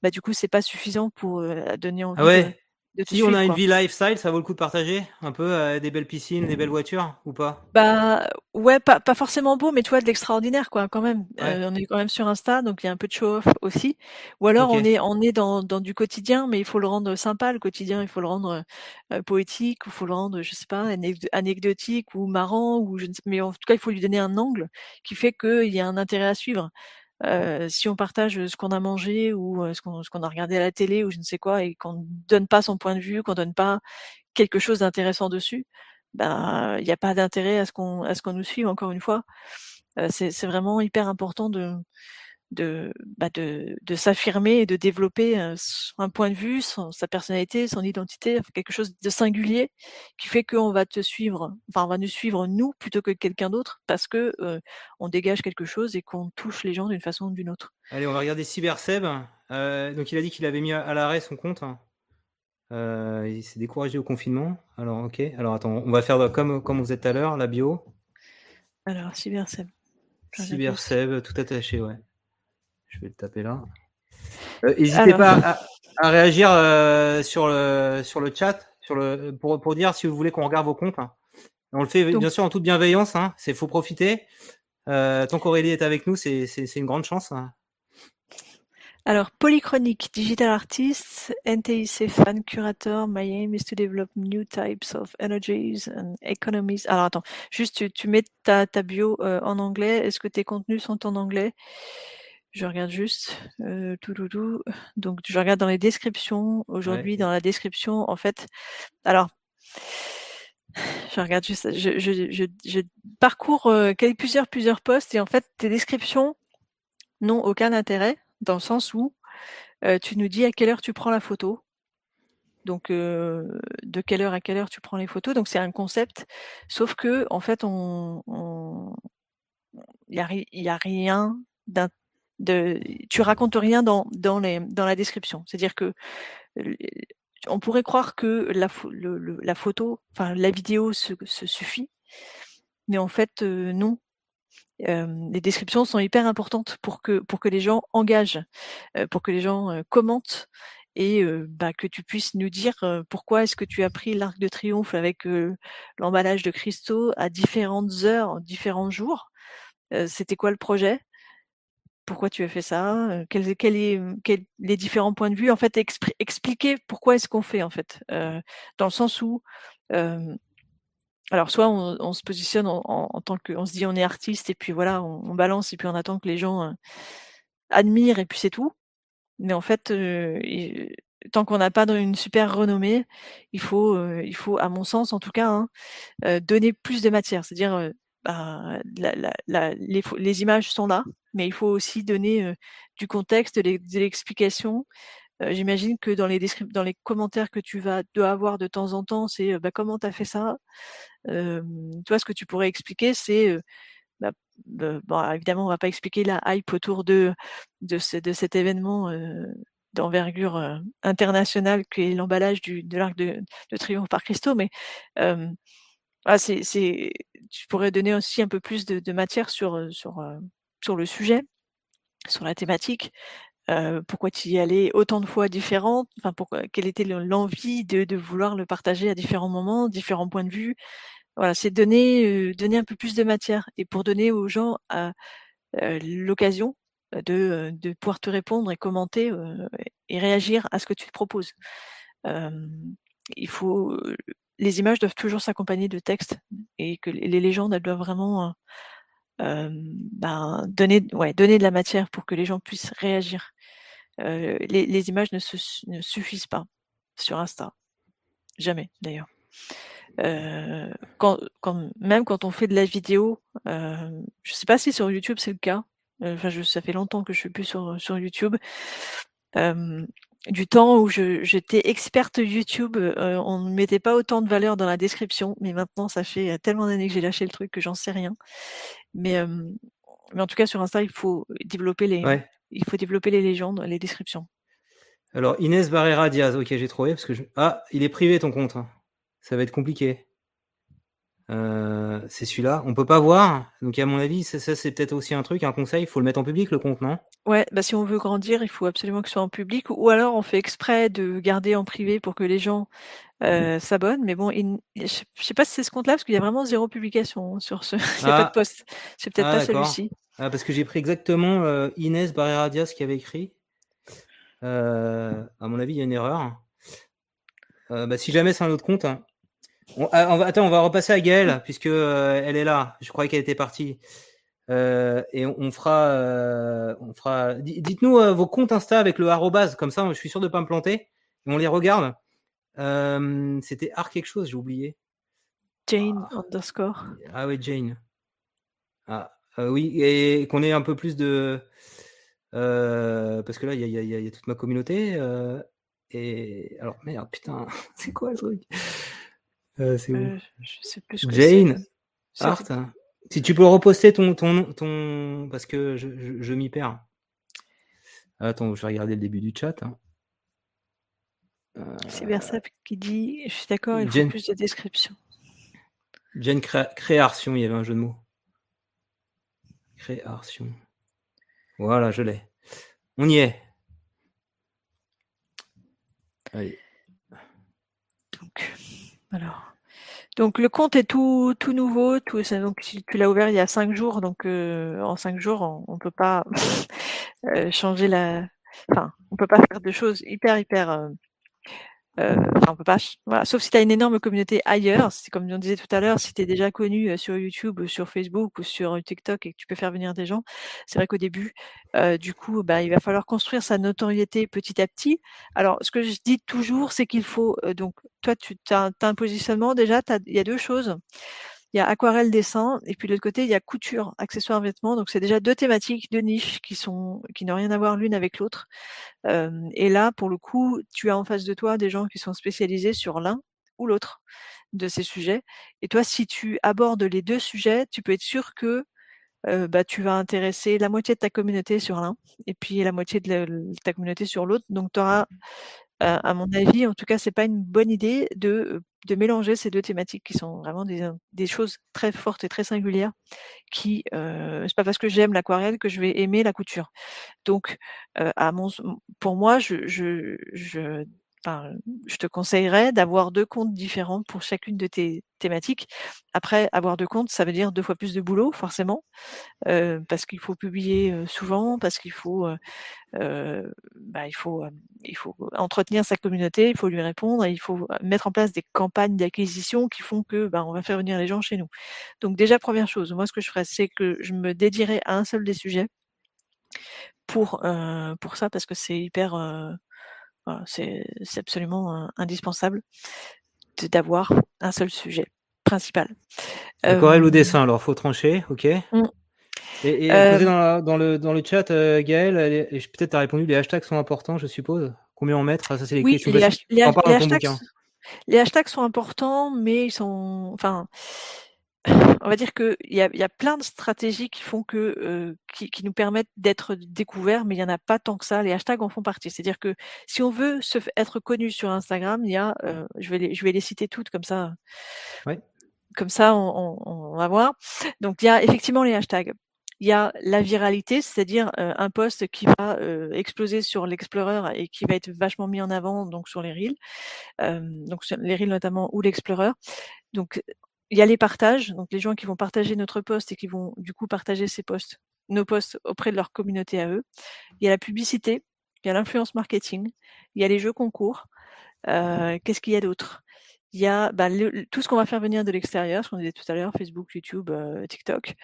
Bah du coup c'est pas suffisant pour euh, donner envie. Ah ouais? Si on a une vie lifestyle, ça vaut le coup de partager un peu euh, des belles piscines, des belles voitures ou pas? Bah ouais, pas, pas forcément beau, mais tu vois de l'extraordinaire quoi quand même. Euh, on est quand même sur Insta, donc il y a un peu de show-off aussi. Ou alors on est on est dans, dans du quotidien, mais il faut le rendre sympa le quotidien, il faut le rendre euh, poétique, ou il faut le rendre je sais pas anecdotique ou marrant ou je ne sais, mais en tout cas il faut lui donner un angle qui fait qu'il y a un intérêt à suivre. Euh, si on partage ce qu'on a mangé ou ce qu'on ce qu'on a regardé à la télé ou je ne sais quoi et qu'on donne pas son point de vue, qu'on donne pas quelque chose d'intéressant dessus, ben il n'y a pas d'intérêt à ce qu'on à ce qu'on nous suive encore une fois. Euh, c'est vraiment hyper important de de, bah de, de s'affirmer et de développer un, point de vue, sa personnalité, son identité, quelque chose de singulier qui fait qu'on va te suivre, enfin on va nous suivre nous plutôt que quelqu'un d'autre parce que euh, on dégage quelque chose et qu'on touche les gens d'une façon ou d'une autre. Allez, on va regarder Cyberseb. Euh, donc il a dit qu'il avait mis à, l'arrêt son compte. Euh, il s'est découragé au confinement. Alors ok. Alors attends, on va faire comme comme vous êtes à l'heure, la bio. Alors Cyberseb. Cyberseb, tout attaché, ouais. Je vais le taper là. Euh, n'hésitez pas à, réagir euh, sur, le, sur le chat sur le, pour, pour dire si vous voulez qu'on regarde vos comptes. On le fait bien sûr en toute bienveillance. Hein. C'est faut profiter. Euh, tant qu'Aurélie est avec nous, c'est une grande chance. Hein. Alors, Polychronique, Digital Artist, NTIC Fan Curator, my aim is to develop new types of energies and economies. Alors, attends, juste tu, mets ta, ta bio en anglais. Est-ce que tes contenus sont en anglais? Je regarde juste, euh, tout, tout, tout. Donc, je regarde dans les descriptions. Aujourd'hui, dans la description, en fait, alors, je regarde juste, je, je, je, je parcours euh, plusieurs, plusieurs postes et en fait, tes descriptions n'ont aucun intérêt dans le sens où euh, tu nous dis à quelle heure tu prends la photo. Donc, euh, de quelle heure à quelle heure tu prends les photos. Donc, c'est un concept. Sauf que, en fait, on, il n'y a, y a rien d'intéressant de, tu racontes rien dans, dans, les, dans la description. C'est-à-dire que on pourrait croire que la, la photo, enfin la vidéo se, suffit, mais en fait euh, non. Euh, les descriptions sont hyper importantes pour que pour que les gens engagent, euh, pour que les gens commentent et bah, que tu puisses nous dire pourquoi est-ce que tu as pris l'arc de triomphe avec l'emballage de cristaux à différentes heures, différents jours. C'était quoi le projet? Pourquoi tu as fait ça, quels, est, les différents points de vue, en fait, expliquer pourquoi est-ce qu'on fait, en fait, dans le sens où, alors soit on, se positionne en, tant que, on se dit on est artiste et puis voilà, on, balance et puis on attend que les gens admirent et puis c'est tout, mais en fait, tant qu'on n'a pas une super renommée, il faut, il faut, à mon sens en tout cas, hein, donner plus de matière, c'est-à-dire bah, les, images sont là, mais il faut aussi donner du contexte, de l'explication. J'imagine que dans les, dans les commentaires que tu vas dois avoir de temps en temps, c'est bah, comment tu as fait ça? tu vois, ce que tu pourrais expliquer, c'est bah, bon, évidemment, on va pas expliquer la hype autour de, cet événement d'envergure internationale qui est l'emballage de l'arc de, triomphe par Christo, mais ah, tu pourrais donner aussi un peu plus de, matière sur, sur le sujet, sur la thématique. Pourquoi tu y allais autant de fois différentes, pourquoi, quelle était l'envie de, vouloir le partager à différents moments, différents points de vue? Voilà, c'est donner, un peu plus de matière et pour donner aux gens l'occasion de, pouvoir te répondre et commenter et réagir à ce que tu te proposes. il faut les images doivent toujours s'accompagner de textes et que les légendes doivent vraiment ben, donner, de la matière pour que les gens puissent réagir. Euh, les, images ne, se, ne, suffisent pas sur Insta, jamais d'ailleurs. Euh, même quand on fait de la vidéo, euh, je sais pas si sur YouTube c'est le cas. Ça fait longtemps que je suis plus sur YouTube. Euh, du temps où j'étais experte YouTube, euh, on ne mettait pas autant de valeur dans la description, mais maintenant ça fait tellement d'années que j'ai lâché le truc que j'en sais rien. Mais, mais en tout cas sur Insta, il faut développer les, il faut développer les légendes, les descriptions. Alors Inès Barrera Diaz, ok j'ai trouvé parce que ah il est privé ton compte, hein. ça va être compliqué. Euh, c'est celui-là. On peut pas voir. Donc, à mon avis, ça, ça, c'est peut-être aussi un truc, un conseil. Il faut le mettre en public, le compte, non? Ouais, bah si on veut grandir, il faut absolument que ce soit en public. Ou alors, on fait exprès de garder en privé pour que les gens euh, s'abonnent. Mais bon, il, je sais pas si c'est ce compte-là, parce qu'il y a vraiment zéro publication hein, sur ce. <laughs> il n'y a pas de Ah. post. C'est peut-être Ah, pas celui-ci. Ah, parce que j'ai pris exactement euh, Inès Barrera Diaz qui avait écrit. Euh, à mon avis, il y a une erreur. Bah, si jamais c'est un autre compte. hein. On, ah, attends, on va repasser à Gaëlle, puisque euh, elle est là. Je croyais qu'elle était partie. Euh, et on, on fera. euh, on fera... di- Dites-nous euh, vos comptes Insta avec le arrobase, comme ça, je suis sûr de pas me planter. On les regarde. Euh, C'était art quelque chose, j'ai oublié. Jane underscore. Ah oui, Jane. Ah euh, oui, et qu'on ait un peu plus de. euh, parce que là, il y y a- y y toute ma communauté. euh, et alors, merde, putain, <laughs> c'est quoi le truc? Euh, C'est où je sais plus ce que Jane. Si tu peux reposter ton. ton, ton parce que je, je, je m'y perds. Attends, je vais regarder le début du chat. hein. Euh, C'est Versap qui dit, je suis d'accord, il faut Jane. plus de description. Jane Cré- Création, il y avait un jeu de mots. Création. Voilà, je l'ai. On y est. Allez. Donc, alors. Donc le compte est tout, tout nouveau, tout ça. Donc tu l'as ouvert il y a cinq jours, donc euh, en cinq jours on, on peut pas <laughs> euh, changer la, enfin on peut pas faire de choses hyper hyper. Euh, on peut pas, sauf si tu as une énorme communauté ailleurs. C'est comme on disait tout à l'heure, si tu es déjà connu euh, sur YouTube, ou sur Facebook ou sur euh, TikTok et que tu peux faire venir des gens, c'est vrai qu'au début, du coup, bah, il va falloir construire sa notoriété petit à petit. Alors, ce que je dis toujours, c'est qu'il faut donc toi, tu as, un positionnement déjà. Il y a deux choses. Il y a aquarelle dessin et puis de l'autre côté il y a couture, accessoires, vêtements. Donc c'est déjà deux thématiques, deux niches qui sont qui n'ont rien à voir l'une avec l'autre. Et là, pour le coup, tu as en face de toi des gens qui sont spécialisés sur l'un ou l'autre de ces sujets. Et toi, si tu abordes les deux sujets, tu peux être sûr que bah, tu vas intéresser la moitié de ta communauté sur l'un et puis la moitié de, de ta communauté sur l'autre. Donc, tu auras, à mon avis, en tout cas, c'est pas une bonne idée de, de mélanger ces deux thématiques qui sont vraiment des, des choses très fortes et très singulières. Qui, euh, c'est pas parce que j'aime l'aquarelle que je vais aimer la couture. Donc, euh, à mon, pour moi, je, je, je, je te conseillerais d'avoir deux comptes différents pour chacune de tes thématiques. Après, avoir deux comptes, ça veut dire deux fois plus de boulot, forcément, euh, parce qu'il faut publier euh, souvent, parce qu'il faut, euh, bah, il faut, il faut entretenir sa communauté, il faut lui répondre, et il faut mettre en place des campagnes d'acquisition qui font que, bah, on va faire venir les gens chez nous. Donc déjà, première chose, moi, ce que je ferais, c'est que je me dédierais à un seul des sujets pour pour ça parce que c'est hyper voilà, c'est absolument euh, indispensable d'avoir un seul sujet principal. Aquarelle Euh, ou dessin, alors faut trancher, ok. Mm. Et, et Euh, dans, la- dans le, dans le chat, euh, Gaël, peut-être tu as répondu, les hashtags sont importants, je suppose. Combien en mettre? Ça, c'est les oui, questions les, hashtags, les hashtags sont importants, mais ils sont, enfin, on va dire que il y a, y a plein de stratégies qui font que, euh, qui, qui nous permettent d'être découverts, mais il y en a pas tant que ça. Les hashtags en font partie. C'est-à-dire que si on veut se être connu sur Instagram, il y a, euh, je vais les, je vais les citer toutes comme ça. Ouais. Comme ça, on, on- on va voir. Donc il y a effectivement les hashtags. Il y a la viralité, c'est-à-dire euh, un post qui va euh, exploser sur l'Explorer et qui va être vachement mis en avant donc sur les reels, euh, donc sur les reels notamment ou l'Explorer. Donc il y a les partages, donc les gens qui vont partager notre post et qui vont du coup partager ces posts, nos posts auprès de leur communauté à eux. Il y a la publicité, il y a l'influence marketing, il y a les jeux concours. Euh, Qu'est-ce qu'il y a d'autre? Il y a bah, tout ce qu'on va faire venir de l'extérieur, ce qu'on disait tout à l'heure, Facebook, YouTube, euh, TikTok.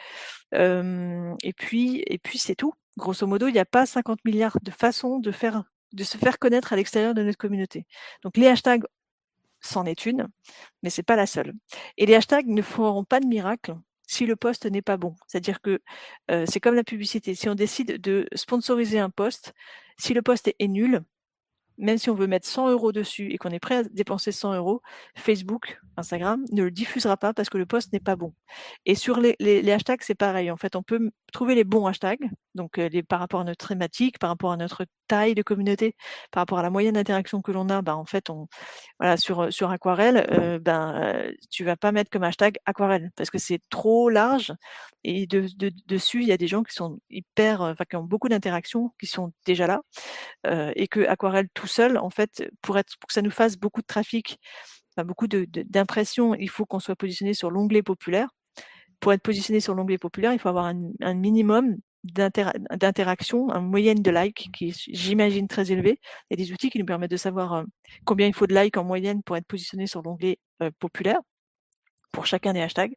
Euh, et puis, et puis c'est tout. Grosso modo, il n'y a pas 50 milliards de façons de faire, de se faire connaître à l'extérieur de notre communauté. Donc les hashtags, c'en est une, mais c'est pas la seule. Et les hashtags ne feront pas de miracle si le post n'est pas bon. C'est-à-dire que euh, c'est comme la publicité. Si on décide de sponsoriser un post, si le post est, est nul, même si on veut mettre 100 euros dessus et qu'on est prêt à dépenser 100 euros, Facebook Instagram ne le diffusera pas parce que le post n'est pas bon. Et sur les, hashtags, c'est pareil. En fait, on peut trouver les bons hashtags, donc les, par rapport à notre thématique, par rapport à notre taille de communauté, par rapport à la moyenne d'interaction que l'on a. Ben, en fait, on, voilà, sur, sur Aquarelle, euh, ben, tu vas pas mettre comme hashtag Aquarelle parce que c'est trop large. Et de, de, dessus, il y a des gens qui sont hyper, enfin, qui ont beaucoup d'interactions, qui sont déjà là, euh, et que Aquarelle tout seul, en fait, pour être, pour que ça nous fasse beaucoup de trafic beaucoup d'impressions, il faut qu'on soit positionné sur l'onglet populaire. Pour être positionné sur l'onglet populaire, il faut avoir un, minimum d'interaction, une moyenne de likes qui est, j'imagine, très élevé. Il y a des outils qui nous permettent de savoir euh, combien il faut de likes en moyenne pour être positionné sur l'onglet euh, populaire pour chacun des hashtags.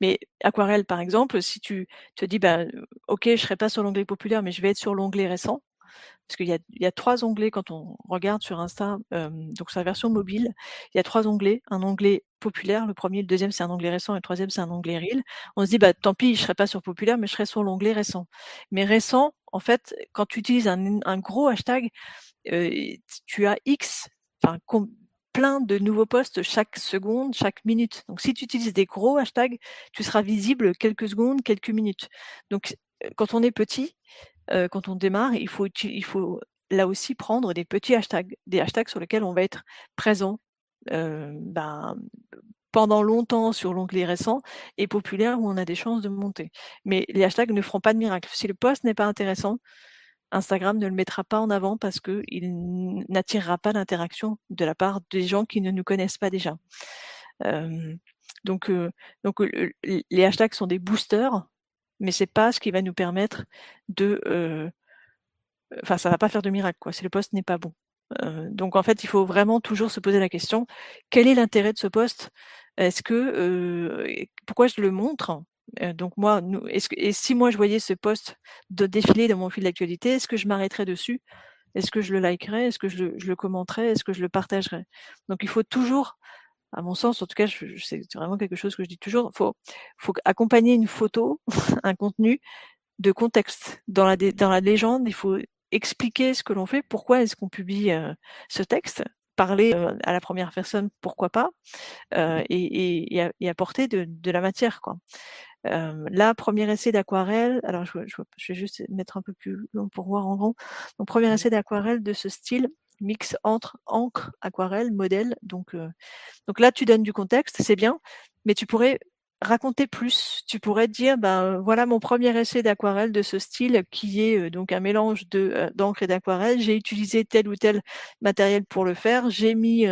Mais Aquarelle, par exemple, si tu te dis, bah, OK, je serai pas sur l'onglet populaire, mais je vais être sur l'onglet récent, parce qu'il y a, trois onglets quand on regarde sur Insta, donc sa version mobile, il y a trois onglets. Un onglet populaire, le premier, le deuxième c'est un onglet récent et le troisième c'est un onglet reel. On se dit bah tant pis, je serai pas sur populaire, mais je serai sur l'onglet récent. Mais récent, en fait, quand tu utilises un, gros hashtag, tu as X, enfin plein de nouveaux posts chaque seconde, chaque minute. Donc si tu utilises des gros hashtags, tu seras visible quelques secondes, quelques minutes. Donc quand on est petit, euh, quand on démarre, il faut, là aussi prendre des petits hashtags, des hashtags sur lesquels on va être présent euh, ben, pendant longtemps sur l'onglet récent et populaire où on a des chances de monter. Mais les hashtags ne feront pas de miracle. Si le post n'est pas intéressant, Instagram ne le mettra pas en avant parce qu'il n'attirera pas l'interaction de la part des gens qui ne nous connaissent pas déjà. Euh, donc, donc les hashtags sont des boosters mais c'est pas ce qui va nous permettre de euh, enfin ça va pas faire de miracle quoi. Si le poste n'est pas bon. Euh, donc en fait il faut vraiment toujours se poser la question quel est l'intérêt de ce poste? Est-ce que euh, pourquoi je le montre? Donc moi nous, et si moi je voyais ce poste de défiler dans mon fil d'actualité est-ce que je m'arrêterais dessus? Est-ce que je le likerais? Est-ce que je le, je le commenterais? Est-ce que je le partagerais? Donc il faut toujours à mon sens, en tout cas, c'est vraiment quelque chose que je dis toujours. Faut, faut accompagner une photo, <laughs> un contenu de contexte. Dans la, dans la légende, il faut expliquer ce que l'on fait, pourquoi est-ce qu'on publie euh, ce texte, parler euh, à la première personne, pourquoi pas, euh, et, et, et, apporter de, de, la matière. Quoi. Euh, là, premier essai d'aquarelle, alors je, je, je, vais juste mettre un peu plus long pour voir en grand. Donc, premier mmh essai d'aquarelle de ce style, mix entre encre, aquarelle, modèle. Donc, euh, donc là, tu donnes du contexte, c'est bien, mais tu pourrais raconter plus. Tu pourrais dire, ben voilà mon premier essai d'aquarelle de ce style qui est euh, donc un mélange de euh, d'encre et d'aquarelle. J'ai utilisé tel ou tel matériel pour le faire. J'ai mis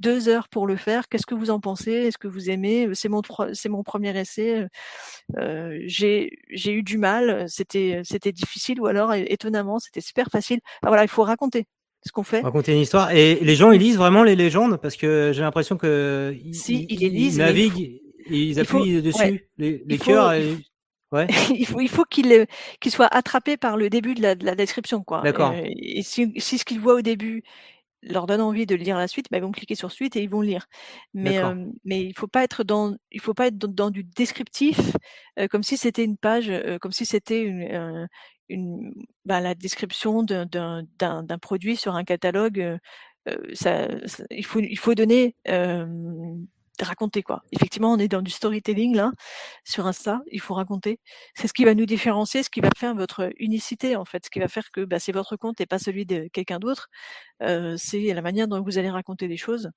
deux heures pour le faire. Qu'est-ce que vous en pensez? Est-ce que vous aimez? C'est mon c'est mon premier essai. j'ai j'ai eu du mal. C'était c'était difficile ou alors étonnamment c'était super facile. voilà, il faut raconter ce qu'on fait. Raconter une histoire. Et les gens, ils lisent vraiment les légendes parce que j'ai l'impression que si, ils, les lisent, ils naviguent, ils appuient dessus, les, les cœurs. Ouais. <laughs> il faut, il faut qu'ils qu soient attrapés par le début de la, de la description, quoi. D'accord. Euh, et si, si ce qu'ils voient au début leur donne envie de lire la suite, bah, ils vont cliquer sur suite et ils vont lire. Mais euh, mais il faut pas être dans il faut pas être dans, dans du descriptif euh, comme si c'était une page, euh, comme si c'était une, une bah, la description d'un produit sur un catalogue. Il faut il faut donner raconter quoi. Effectivement, on est dans du storytelling là sur Insta, il faut raconter. C'est ce qui va nous différencier, ce qui va faire votre unicité en fait, ce qui va faire que bah, c'est votre compte et pas celui de quelqu'un d'autre. Euh, c'est la manière dont vous allez raconter les choses.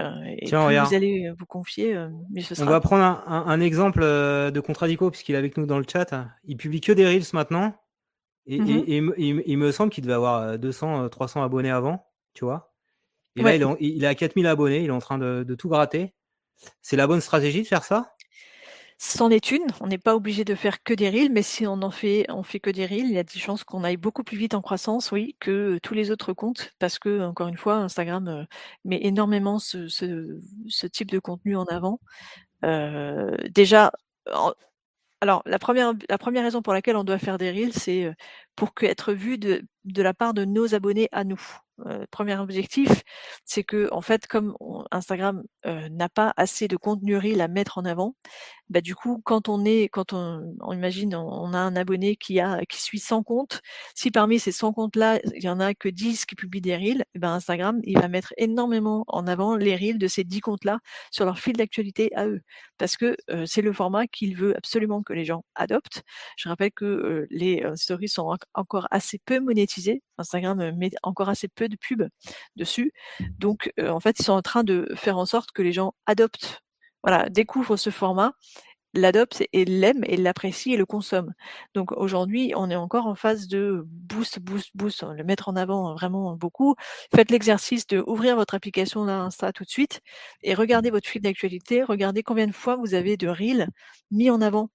Euh, et Tiens, vous allez vous confier, euh, mais ce sera... On va prendre un, un, un exemple de Contradico puisqu'il est avec nous dans le chat. Il publie que des reels maintenant. Et, mm -hmm. et, et, et il me semble qu'il devait avoir 200, 300 abonnés avant, tu vois. Et ouais. là, il, il, est à 4000 abonnés, il est en train de, de tout gratter. C'est la bonne stratégie de faire ça? C'en est une. On n'est pas obligé de faire que des reels, mais si on en fait, on fait que des reels, il y a des chances qu'on aille beaucoup plus vite en croissance, oui, que tous les autres comptes, parce que encore une fois, Instagram euh, met énormément ce, type de contenu en avant. Euh, déjà, alors la première, la première raison pour laquelle on doit faire des reels, c'est euh, pour être vu de, la part de nos abonnés à nous. Euh, premier objectif, c'est que en fait, comme Instagram euh, n'a pas assez de contenu reel à mettre en avant, bah du coup, quand on est, quand on, imagine, on, a un abonné qui suit 100 comptes, si parmi ces 100 comptes-là, il y en a que 10 qui publient des reels, eh ben Instagram, il va mettre énormément en avant les reels de ces 10 comptes-là sur leur fil d'actualité à eux, parce que euh, c'est le format qu'il veut absolument que les gens adoptent. Je rappelle que les stories sont encore assez peu monétisées. Instagram met encore assez peu de pubs dessus. Donc, en fait, ils sont en train de faire en sorte que les gens adoptent, voilà, découvrent ce format, l'adoptent et l'aiment et l'apprécient et le consomment. Donc aujourd'hui, on est encore en phase de boost, boost, boost, le mettre en avant vraiment beaucoup. Faites l'exercice de ouvrir votre application Insta tout de suite et regardez votre fil d'actualité, regardez combien de fois vous avez de reels mis en avant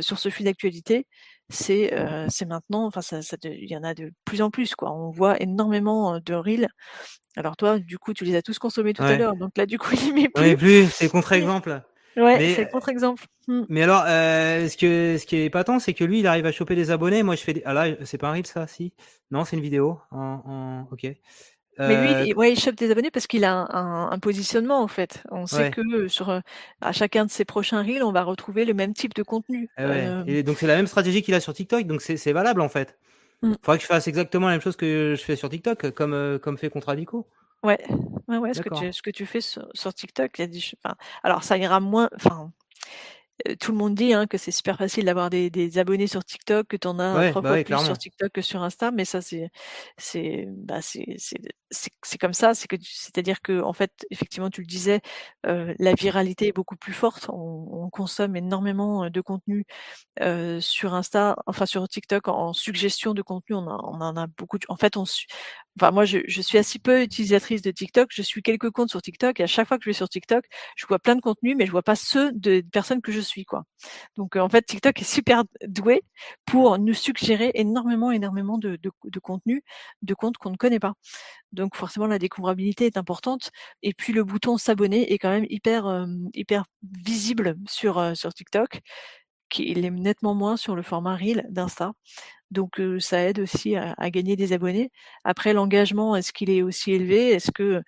sur ce fil d'actualité c'est c'est maintenant, enfin ça, il y en a de plus en plus quoi. On voit énormément de reels. Alors toi, du coup, tu les as tous consommés tout à l'heure, donc là du coup <laughs> il met plus. plus, c'est contre-exemple. Ouais, c'est contre-exemple. Mmh. Mais alors, ce que ce qui est épatant, c'est que lui, il arrive à choper des abonnés. Moi, je fais. Des... Ah là, c'est pas un reel ça, si? Non, c'est une vidéo. En, en... Ok. Mais lui, il, ouais, il chope des abonnés parce qu'il a un, un, positionnement en fait. On sait que sur à chacun de ses prochains reels, on va retrouver le même type de contenu. Eh euh, Et donc c'est la même stratégie qu'il a sur TikTok, donc c'est valable en fait. Il mmh. faudrait que je fasse exactement la même chose que je fais sur TikTok, comme comme fait Contradico. Ouais, ouais, ouais. Ce que tu ce que tu fais sur, sur TikTok, il y a des, enfin, alors ça ira moins, enfin tout le monde dit hein, que c'est super facile d'avoir des, des, abonnés sur TikTok, que tu en as trois bah fois plus sur TikTok que sur Insta, mais ça c'est c'est bah c'est c'est comme ça, c'est que c'est-à-dire que en fait effectivement tu le disais, euh, la viralité est beaucoup plus forte, on, on consomme énormément de contenu euh, sur Insta, enfin sur TikTok en, suggestion de contenu, on, on en a beaucoup. En fait, on enfin moi je, je, suis assez peu utilisatrice de TikTok, je suis quelques comptes sur TikTok et à chaque fois que je vais sur TikTok, je vois plein de contenus, mais je vois pas ceux de personnes que je suis quoi. Donc en fait TikTok est super doué pour nous suggérer énormément énormément de, de, de contenu, de comptes qu'on ne connaît pas. Donc forcément la découvrabilité est importante et puis le bouton s'abonner est quand même hyper euh, hyper visible sur euh, sur TikTok qui est nettement moins sur le format reel d'Insta. Donc ça aide aussi à, gagner des abonnés. Après l'engagement, est-ce qu'il est aussi élevé? Est-ce que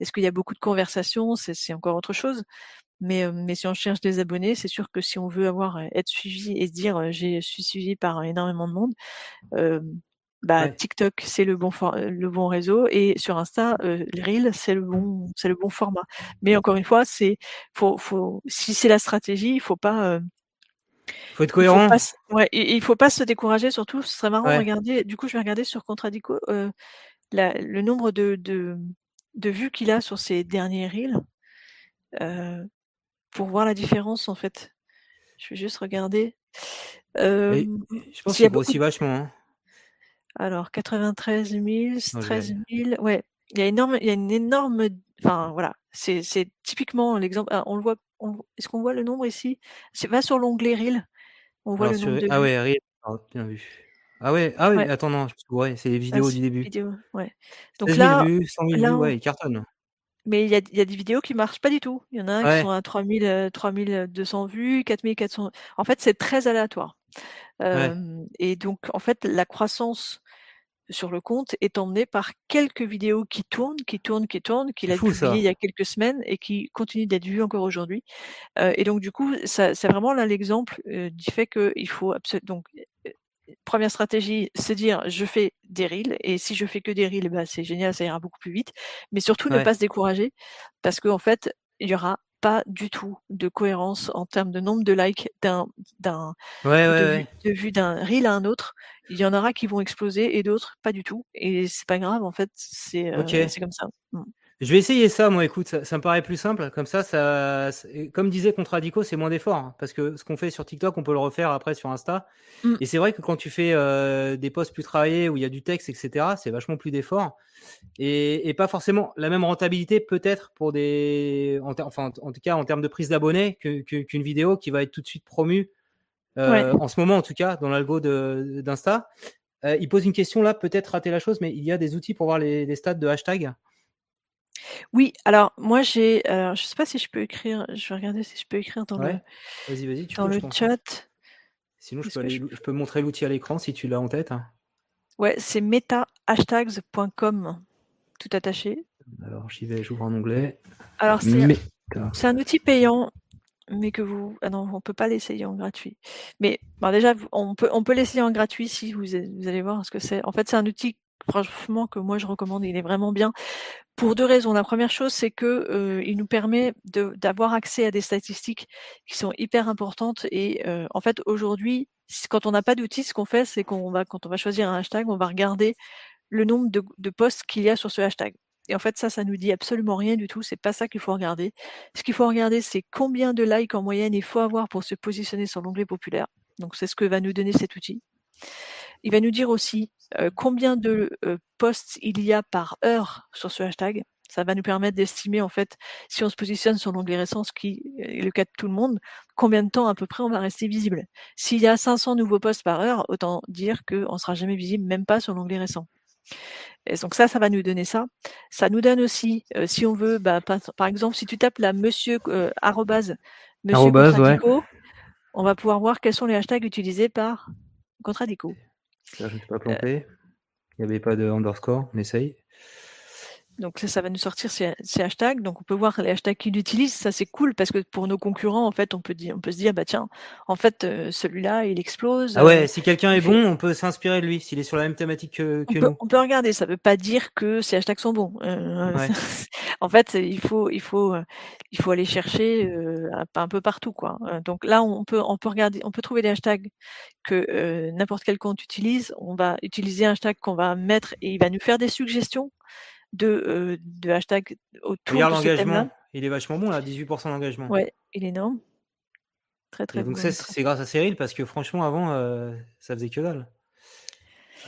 est-ce qu'il y a beaucoup de conversations? C'est encore autre chose. Mais, mais si on cherche des abonnés, c'est sûr que si on veut avoir être suivi et se dire je suis suivi par énormément de monde, euh, bah, TikTok c'est le bon le bon réseau et sur Insta euh, Reel c'est le bon c'est le bon format. Mais encore une fois c'est faut faut si c'est la stratégie il faut pas euh, faut être cohérent. Il faut pas, ouais, il faut pas se décourager surtout. Ce serait marrant de regarder. Du coup je vais regarder sur Contradico euh, la, le nombre de de, de vues qu'il a sur ses derniers reels euh, pour voir la différence en fait. Je vais juste regarder. Euh, je pense qu'il y a aussi vachement. Hein. Alors, 93 000, 13 000, ouais. Il y a énorme, il y a une énorme, enfin voilà, c'est, c'est typiquement l'exemple. Ah, on le voit. Est-ce qu'on voit le nombre ici? Va sur l'onglet Reel. On voit le nombre de. Ah ouais, Reel. Ah, bien vu. Ah ouais, ah ouais, attends non, ouais, c'est les ah, vidéos du début. Vidéo, ouais. Donc là, vues, 100 000 vues, ouais, il cartonne. Mais il y a, il y a des vidéos qui marchent pas du tout. Il y en a qui sont à 3000, 3200 euh, vues, 4400. En fait, c'est très aléatoire. Euh, et donc, en fait, la croissance sur le compte est emmenée par quelques vidéos qui tournent, qui tournent, qui tournent, qu'il a publiées il y a quelques semaines et qui continuent d'être vues encore aujourd'hui. Euh, et donc, du coup, ça, c'est vraiment là l'exemple euh, du fait qu'il faut absolument. Donc, première stratégie, se dire je fais des reels et si je fais que des reels, bah, c'est génial, ça ira beaucoup plus vite. Mais surtout ne pas se décourager parce qu'en en fait, il y aura pas du tout de cohérence en termes de nombre de likes d'un d'un de, vue d'un reel à un autre. Il y en aura qui vont exploser et d'autres pas du tout. Et c'est pas grave en fait, c'est euh, c'est comme ça. Je vais essayer ça, moi. Écoute, ça, me paraît plus simple. Comme ça, ça, comme disait Contradico, c'est moins d'efforts. Hein, parce que ce qu'on fait sur TikTok, on peut le refaire après sur Insta. Mmh. Et c'est vrai que quand tu fais euh, des posts plus travaillés où il y a du texte, etc., c'est vachement plus d'efforts. Et, pas forcément la même rentabilité, peut-être, pour des. En enfin, en tout cas, en termes de prise d'abonnés, qu'une vidéo qui va être tout de suite promue. Euh, en ce moment, en tout cas, dans l'algo d'Insta. Euh, il pose une question là, peut-être rater la chose, mais il y a des outils pour voir les, les stats de hashtag. Oui, alors moi j'ai, je sais pas si je peux écrire, je vais regarder si je peux écrire dans le Vas-y, vas-y, dans le chat. Sinon, je peux, je peux montrer l'outil à l'écran si tu l'as en tête. Hein. Ouais, c'est metahashtags.com, tout attaché. Alors j'y vais, j'ouvre un onglet. Alors c'est un outil payant, mais que vous. Ah non, on peut pas l'essayer en gratuit. Mais déjà, on peut, on peut l'essayer en gratuit si vous, vous allez voir ce que c'est. En fait, c'est un outil franchement que moi je recommande. Il est vraiment bien pour deux raisons. La première chose, c'est que euh, il nous permet d'avoir accès à des statistiques qui sont hyper importantes. Et euh, en fait, aujourd'hui, quand on n'a pas d'outil, ce qu'on fait, c'est qu'on va, quand on va choisir un hashtag, on va regarder le nombre de, de posts qu'il y a sur ce hashtag. Et en fait, ça, ça nous dit absolument rien du tout. C'est pas ça qu'il faut regarder. Ce qu'il faut regarder, c'est combien de likes en moyenne il faut avoir pour se positionner sur l'onglet populaire. Donc, c'est ce que va nous donner cet outil. Il va nous dire aussi euh, combien de euh, posts il y a par heure sur ce hashtag. Ça va nous permettre d'estimer en fait si on se positionne sur l'onglet récent, ce qui est le cas de tout le monde, combien de temps à peu près on va rester visible. S'il y a 500 nouveaux posts par heure, autant dire qu'on ne sera jamais visible, même pas sur l'onglet récent. Et donc ça, ça va nous donner ça. Ça nous donne aussi, euh, si on veut, bah, par, exemple, si tu tapes la monsieur euh, arrobase, monsieur on va pouvoir voir quels sont les hashtags utilisés par Contradico. Je ne suis pas planté. Il n'y avait pas de underscore, on essaye. Donc ça, ça va nous sortir ces, hashtags. Donc on peut voir les hashtags qu'il utilise. Ça c'est cool parce que pour nos concurrents, en fait, on peut dire, on peut se dire, bah tiens, en fait, euh, celui-là, il explose. Ah ouais, euh, si quelqu'un est bon, on peut s'inspirer de lui s'il est sur la même thématique que, on nous. Peut, on peut regarder. Ça veut pas dire que ces hashtags sont bons. Euh, <laughs> en fait, il faut, il faut, il faut aller chercher un peu partout, quoi. Donc là, on peut, on peut regarder, on peut trouver des hashtags que n'importe quel compte utilise. On va utiliser un hashtag qu'on va mettre et il va nous faire des suggestions de, de hashtags autour Regarde l'engagement, il est vachement bon là, 18% d'engagement. Ouais, il est énorme. Très très bon. Donc c'est grâce à Cyril parce que franchement avant euh, ça faisait que dalle.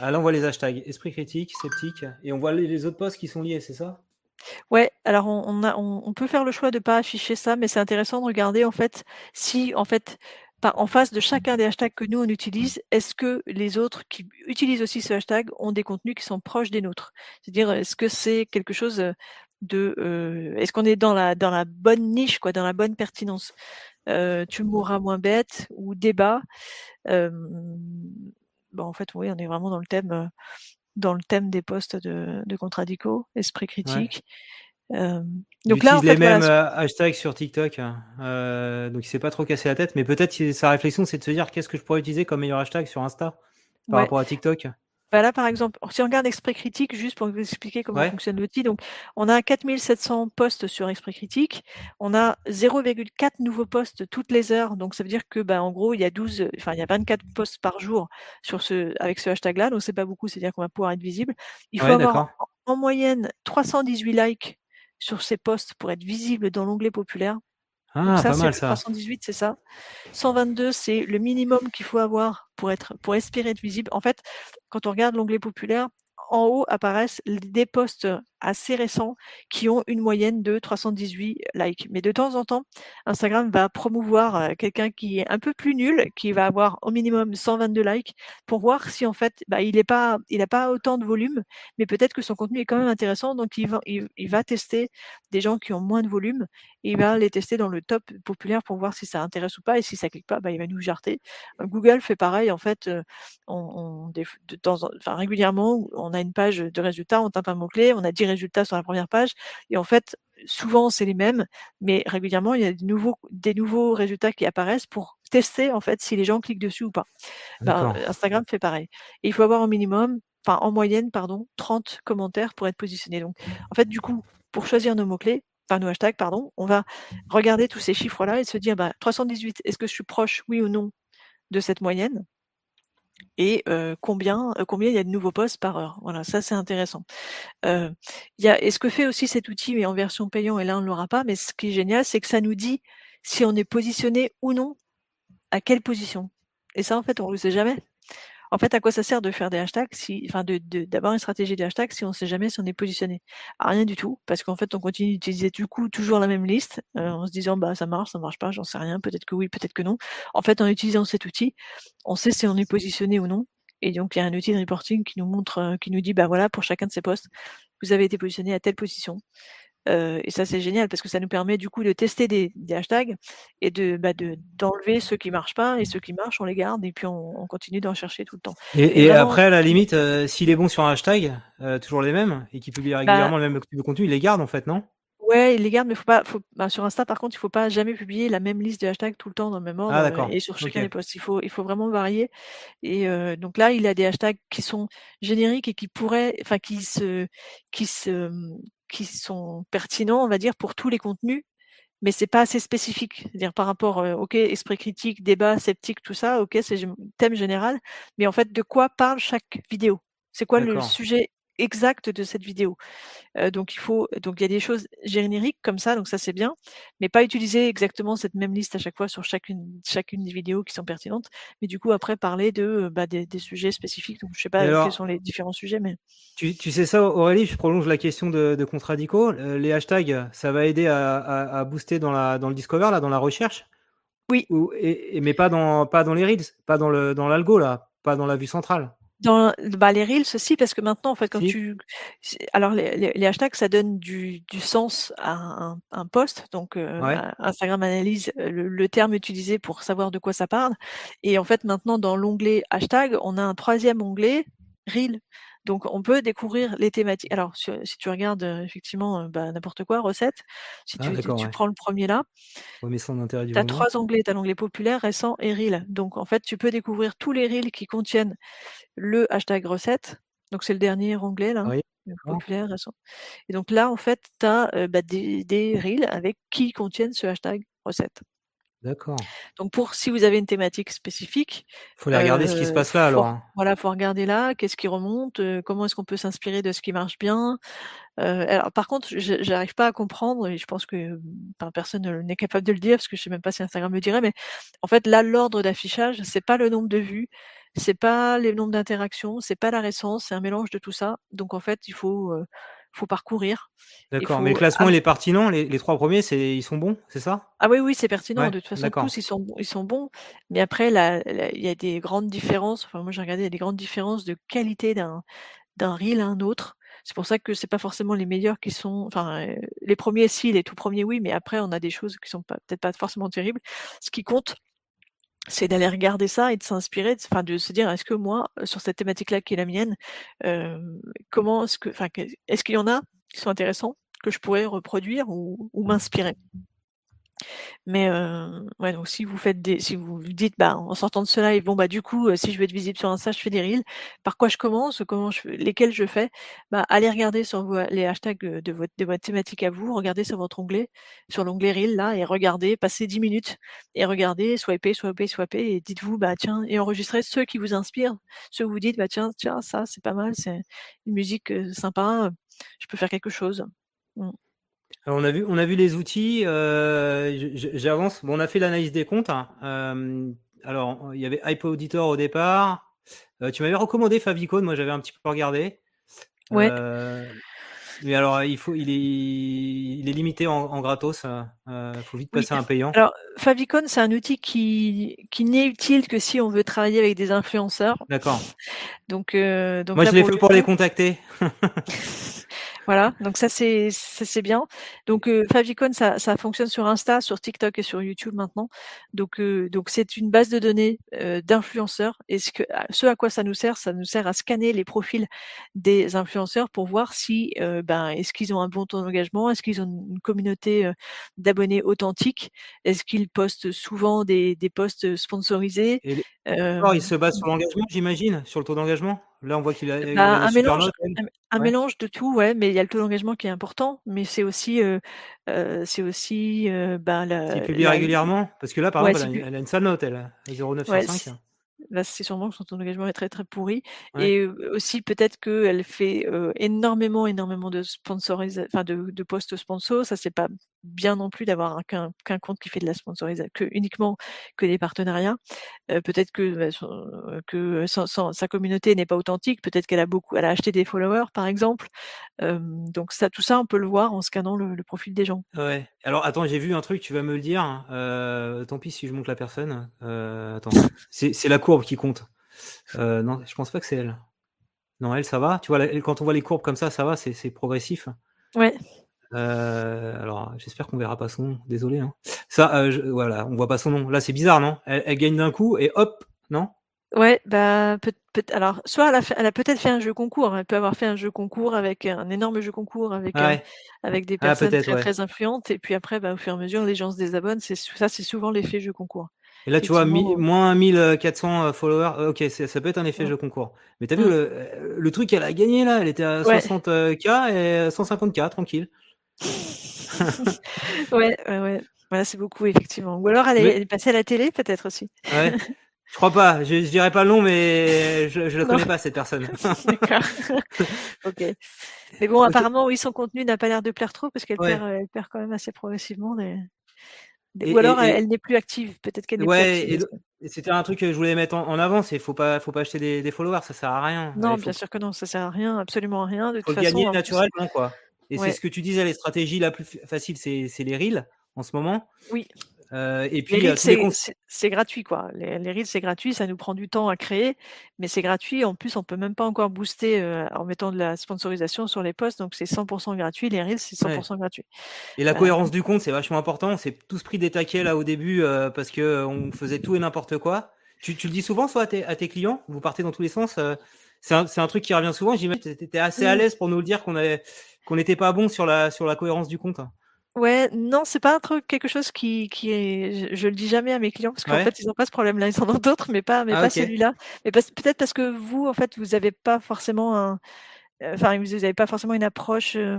Là on voit les hashtags esprit critique, sceptique et on voit les, autres posts qui sont liés, c'est ça? Ouais, alors on, a, on, on, peut faire le choix de pas afficher ça, mais c'est intéressant de regarder en fait si en fait en face de chacun des hashtags que nous on utilise, est-ce que les autres qui utilisent aussi ce hashtag ont des contenus qui sont proches des nôtres? C'est-à-dire, est-ce que c'est quelque chose de, euh, est-ce qu'on est dans la dans la bonne niche, quoi, dans la bonne pertinence? Euh, Tu mourras moins bête ou débat. Euh, bon, en fait, oui, on est vraiment dans le thème dans le thème des postes de, de Contradico, esprit critique. Euh, donc là, en les mêmes euh, hashtags sur TikTok, hein. euh, donc il s'est pas trop cassé la tête, mais peut-être sa réflexion c'est de se dire qu'est-ce que je pourrais utiliser comme meilleur hashtag sur Insta par rapport à TikTok? Bah là, par exemple, si on regarde Esprit Critique, juste pour vous expliquer comment fonctionne l'outil, donc on a 4700 posts sur Esprit Critique, on a 0,4 nouveaux posts toutes les heures, donc ça veut dire que, bah, en gros, il y a 12, enfin, il y a 24 posts par jour sur ce, avec ce hashtag-là, donc c'est pas beaucoup, c'est-à-dire qu'on va pouvoir être visible. Il faut avoir en moyenne 318 likes sur ces postes pour être visible dans l'onglet populaire. Ah, ça, c'est 318, c'est ça. 122, c'est le minimum qu'il faut avoir pour être, pour espérer être visible. En fait, quand on regarde l'onglet populaire, en haut apparaissent des posts assez récents qui ont une moyenne de 318 likes. Mais de temps en temps, Instagram va promouvoir euh, quelqu'un qui est un peu plus nul, qui va avoir au minimum 122 likes, pour voir si en fait, bah, il n'a pas, il pas autant de volume, mais peut-être que son contenu est quand même intéressant. Donc il va, il, va tester des gens qui ont moins de volume, il va les tester dans le top populaire pour voir si ça intéresse ou pas. Et si ça clique pas, bah, il va nous jarter. Google fait pareil. En fait, euh, de temps, enfin, régulièrement, on a une page de résultats, on tape un mot clé, on a 10 résultats sur la première page. Et en fait, souvent c'est les mêmes, mais régulièrement il y a des nouveaux, des nouveaux résultats qui apparaissent pour tester en fait si les gens cliquent dessus ou pas. Ben, Instagram fait pareil. Et il faut avoir au minimum, enfin en moyenne, pardon, 30 commentaires pour être positionné. Donc en fait, du coup, pour choisir nos mots-clés, enfin nos hashtags, pardon, on va regarder tous ces chiffres-là et se dire bah, 318, est-ce que je suis proche, oui ou non, de cette moyenne? Et combien, combien il y a de nouveaux postes par heure. Voilà, ça c'est intéressant. Euh, y a, et ce que fait aussi cet outil, mais en version payant, et là on ne l'aura pas, mais ce qui est génial, c'est que ça nous dit si on est positionné ou non, à quelle position. Et ça, en fait, on ne le sait jamais. En fait, à quoi ça sert de faire des hashtags si, enfin, de, d'avoir une stratégie de hashtags si on ne sait jamais si on est positionné? À Rien du tout, parce qu'en fait, on continue d'utiliser du coup toujours la même liste, euh, en se disant bah ça marche, ça marche pas, j'en sais rien, peut-être que oui, peut-être que non. En fait, en utilisant cet outil, on sait si on est positionné ou non. Et donc, il y a un outil de reporting qui nous montre, euh, qui nous dit bah voilà, pour chacun de ces postes, vous avez été positionné à telle position. Euh, et ça, c'est génial parce que ça nous permet du coup de tester des, des hashtags et de bah, d'enlever ceux qui marchent pas et ceux qui marchent, on les garde et puis on, on continue d'en chercher tout le temps. Et, et, après, à la limite, euh, s'il est bon sur un hashtag, euh, toujours les mêmes et qui publie bah régulièrement le même type de contenu, il les garde en fait, non? Ouais, il les garde, mais faut pas, faut, bah, sur Insta, par contre, il faut pas jamais publier la même liste de hashtags tout le temps dans le même ordre ah, et sur chacun okay. des posts. Il faut, il faut vraiment varier. Et euh, donc là, il a des hashtags qui sont génériques et qui pourraient, enfin, qui se, qui se, qui sont pertinents, on va dire, pour tous les contenus, mais c'est pas assez spécifique. C'est-à-dire par rapport, euh, ok, esprit critique, débat, sceptique, tout ça, ok, c'est thème général, mais en fait, de quoi parle chaque vidéo? C'est quoi le sujet exact de cette vidéo. Euh, donc il faut, donc il y a des choses génériques comme ça, donc ça c'est bien, mais pas utiliser exactement cette même liste à chaque fois sur chacune, chacune des vidéos qui sont pertinentes, mais du coup après parler de bah, des, des, sujets spécifiques. Donc je sais pas alors, quels sont les différents sujets, mais tu, tu, sais ça Aurélie, je prolonge la question de, de Contradico. Euh, les hashtags, ça va aider à, à, à, booster dans la dans le discover là, dans la recherche? Oui. Ou, et, mais pas dans pas dans les reels, pas dans le dans l'algo là, pas dans la vue centrale? Dans bah, les reels aussi, parce que maintenant, en fait, quand si. tu, alors les, les, les, hashtags, ça donne du, du sens à un, un post. Donc euh, ouais. Instagram analyse le, le, terme utilisé pour savoir de quoi ça parle. Et en fait, maintenant, dans l'onglet hashtag, on a un troisième onglet reel. Donc, on peut découvrir les thématiques. Alors, si, si tu regardes euh, effectivement euh, bah, n'importe quoi, recette, si ah, tu, tu ouais. prends le premier là, ouais, tu as trois onglets. Tu as l'onglet populaire, récent et reel. Donc, en fait, tu peux découvrir tous les reels qui contiennent le hashtag recette. Donc, c'est le dernier onglet là. Oui. Populaire, récent. Et donc là, en fait, tu as euh, bah, des, des reels avec qui contiennent ce hashtag recette. D'accord. Donc pour si vous avez une thématique spécifique, faut aller regarder euh, ce qui se passe là alors. Faut, voilà, faut regarder là, qu'est-ce qui remonte, euh, comment est-ce qu'on peut s'inspirer de ce qui marche bien. Euh, alors par contre, j'arrive pas à comprendre et je pense que ben, personne n'est capable de le dire parce que je sais même pas si Instagram le dirait, mais en fait là l'ordre d'affichage, c'est pas le nombre de vues, c'est pas le nombre d'interactions, c'est pas la récence, c'est un mélange de tout ça. Donc en fait, il faut euh, faut parcourir. D'accord, faut... mais le classement, il est pertinent. Les, les trois premiers, ils sont bons, c'est ça? Ah oui, oui, c'est pertinent. Ouais, de toute façon, tous, ils sont, ils sont bons. Mais après, il y a des grandes différences. Enfin, moi, j'ai regardé, il y a des grandes différences de qualité d'un, d'un reel à un autre. C'est pour ça que c'est pas forcément les meilleurs qui sont, enfin, euh, les premiers, si, les tout premiers, oui, mais après, on a des choses qui sont peut-être pas forcément terribles. Ce qui compte, c'est d'aller regarder ça et de s'inspirer, enfin de se dire est-ce que moi sur cette thématique-là qui est la mienne, euh, comment est-ce que, enfin est-ce qu'il y en a qui sont intéressants que je pourrais reproduire ou, ou m'inspirer? Mais euh, ouais, donc si vous faites des, si vous dites, bah, en sortant de ce live, bon bah du coup, euh, si je veux être visible sur Insta, je fais des reels. Par quoi je commence Comment je, lesquels je fais? Bah, allez regarder sur vos, les hashtags de votre, de votre thématique à vous. Regardez sur votre onglet, sur l'onglet reel là, et regardez, passez 10 minutes et regardez, swipez, swipez, swipez, et dites-vous, bah tiens, et enregistrez ceux qui vous inspirent, ceux où vous dites, bah tiens, tiens, ça c'est pas mal, c'est une musique euh, sympa, je peux faire quelque chose. Mmh. Alors on a vu, on a vu les outils. Euh, J'avance. Bon, on a fait l'analyse des comptes. Hein. Euh, alors, il y avait Hype Auditor au départ. Euh, tu m'avais recommandé Favicon. Moi, j'avais un petit peu regardé. Ouais. Euh, mais alors, il faut, il est, il est limité en, en gratos. Il euh, faut vite passer oui. à un payant. Alors, Favicon, c'est un outil qui, qui n'est utile que si on veut travailler avec des influenceurs. D'accord. Donc, euh, donc moi, je l'ai fait pour les contacter. <laughs> Voilà, donc ça c'est c'est bien. Donc euh, Favicon ça, ça fonctionne sur Insta, sur TikTok et sur YouTube maintenant. Donc euh, donc c'est une base de données euh, d'influenceurs et ce que ce à quoi ça nous sert, ça nous sert à scanner les profils des influenceurs pour voir si euh, ben est-ce qu'ils ont un bon taux d'engagement, est-ce qu'ils ont une communauté euh, d'abonnés authentique, est-ce qu'ils postent souvent des des posts sponsorisés? Euh, il se base sur l'engagement, j'imagine, sur le taux d'engagement? Là, on voit qu'il a, bah, il a un, mélange, note, un, un ouais. mélange de tout, ouais, mais il y a le taux d'engagement qui est important, mais c'est aussi, euh, euh, c'est aussi, euh, ben, la, Il publie la, régulièrement Parce que là, par ouais, exemple, elle a, elle a, une sale note, elle, 0,9 ouais, sur 5. Là, c'est sûrement que son taux d'engagement est très très pourri. Ouais. Et aussi peut-être qu'elle fait euh, énormément, énormément de sponsorisation, enfin de, de posts sponsors. Ça, c'est pas bien non plus d'avoir qu'un compte qui fait de la sponsorisation, que uniquement que des partenariats. Euh, peut-être que bah, son, que sans, sans, sa communauté n'est pas authentique. Peut-être qu'elle a beaucoup, elle a acheté des followers, par exemple. Euh, donc ça, tout ça, on peut le voir en scannant le, le profil des gens. Ouais. Alors attends, j'ai vu un truc, tu vas me le dire. Euh, tant pis si je monte la personne. Euh, attends, <laughs> c'est la courbe qui compte. Euh, non, je pense pas que c'est elle. Non, elle, ça va. Tu vois, elle, quand on voit les courbes comme ça, ça va, c'est progressif. Ouais. Alors, j'espère qu'on verra pas son nom. Désolé. Hein. Ça, voilà, on voit pas son nom. Là, c'est bizarre, non? Elle, gagne d'un coup et hop, non? Ouais, bah peut, peut, alors soit elle a, elle a peut-être fait un jeu concours. Elle peut avoir fait un jeu concours avec un énorme jeu concours avec avec des ah, personnes très, très influentes et puis après, bah, au fur et à mesure, les gens se désabonnent. C'est ça, c'est souvent l'effet jeu concours. Et là, tu vois, moins 1400 euh, followers. Euh, ok, ça peut être un effet jeu concours. Mais t'as vu, mmh. le, truc qu'elle a gagné là, elle était à 60K et 150K, tranquille. <laughs> ouais, ouais, ouais. Voilà, c'est beaucoup, effectivement. Ou alors, elle est, passée à la télé, peut-être aussi. Ouais. <laughs> Je crois pas. Je, je dirais pas le nom, mais je, je le connais pas cette personne. <laughs> D'accord. ok. Mais bon, apparemment, oui, son contenu n'a pas l'air de plaire trop parce qu'elle perd, elle perd quand même assez progressivement des, ou alors elle, n'est plus active, peut-être qu'elle n'est ouais, plus active. Et, c'était un truc que je voulais mettre en, avant, c'est faut pas faut pas acheter des, des, followers, ça sert à rien. Non, bien sûr que non, ça sert à rien, absolument à rien. De faut toute gagner naturellement quoi. Et c'est ce que tu disais, les stratégies la plus facile, c'est les reels en ce moment. Oui. Euh, et puis, c'est gratuit, quoi. Les, les reels, c'est gratuit, ça nous prend du temps à créer, mais c'est gratuit. En plus, on peut même pas encore booster euh, en mettant de la sponsorisation sur les posts, donc c'est 100% gratuit. Les reels, c'est 100% gratuit. Et la cohérence du compte, c'est vachement important. On s'est tous pris des taquets là au début euh, parce que on faisait tout et n'importe quoi. Tu, tu, le dis souvent, soit à tes, à tes clients, vous partez dans tous les sens. C'est un, un, truc qui revient souvent. J'imagine que tu étais assez à l'aise pour nous le dire qu'on qu'on n'était pas bon sur la, sur la cohérence du compte. Ouais, non, c'est pas un truc, quelque chose qui, qui est, je, le dis jamais à mes clients parce qu'en fait, ils ont pas ce problème-là, ils en ont d'autres, mais pas, mais ah, pas celui-là. Mais peut-être parce que vous, en fait, vous avez pas forcément un, euh, enfin, vous avez pas forcément une approche, euh,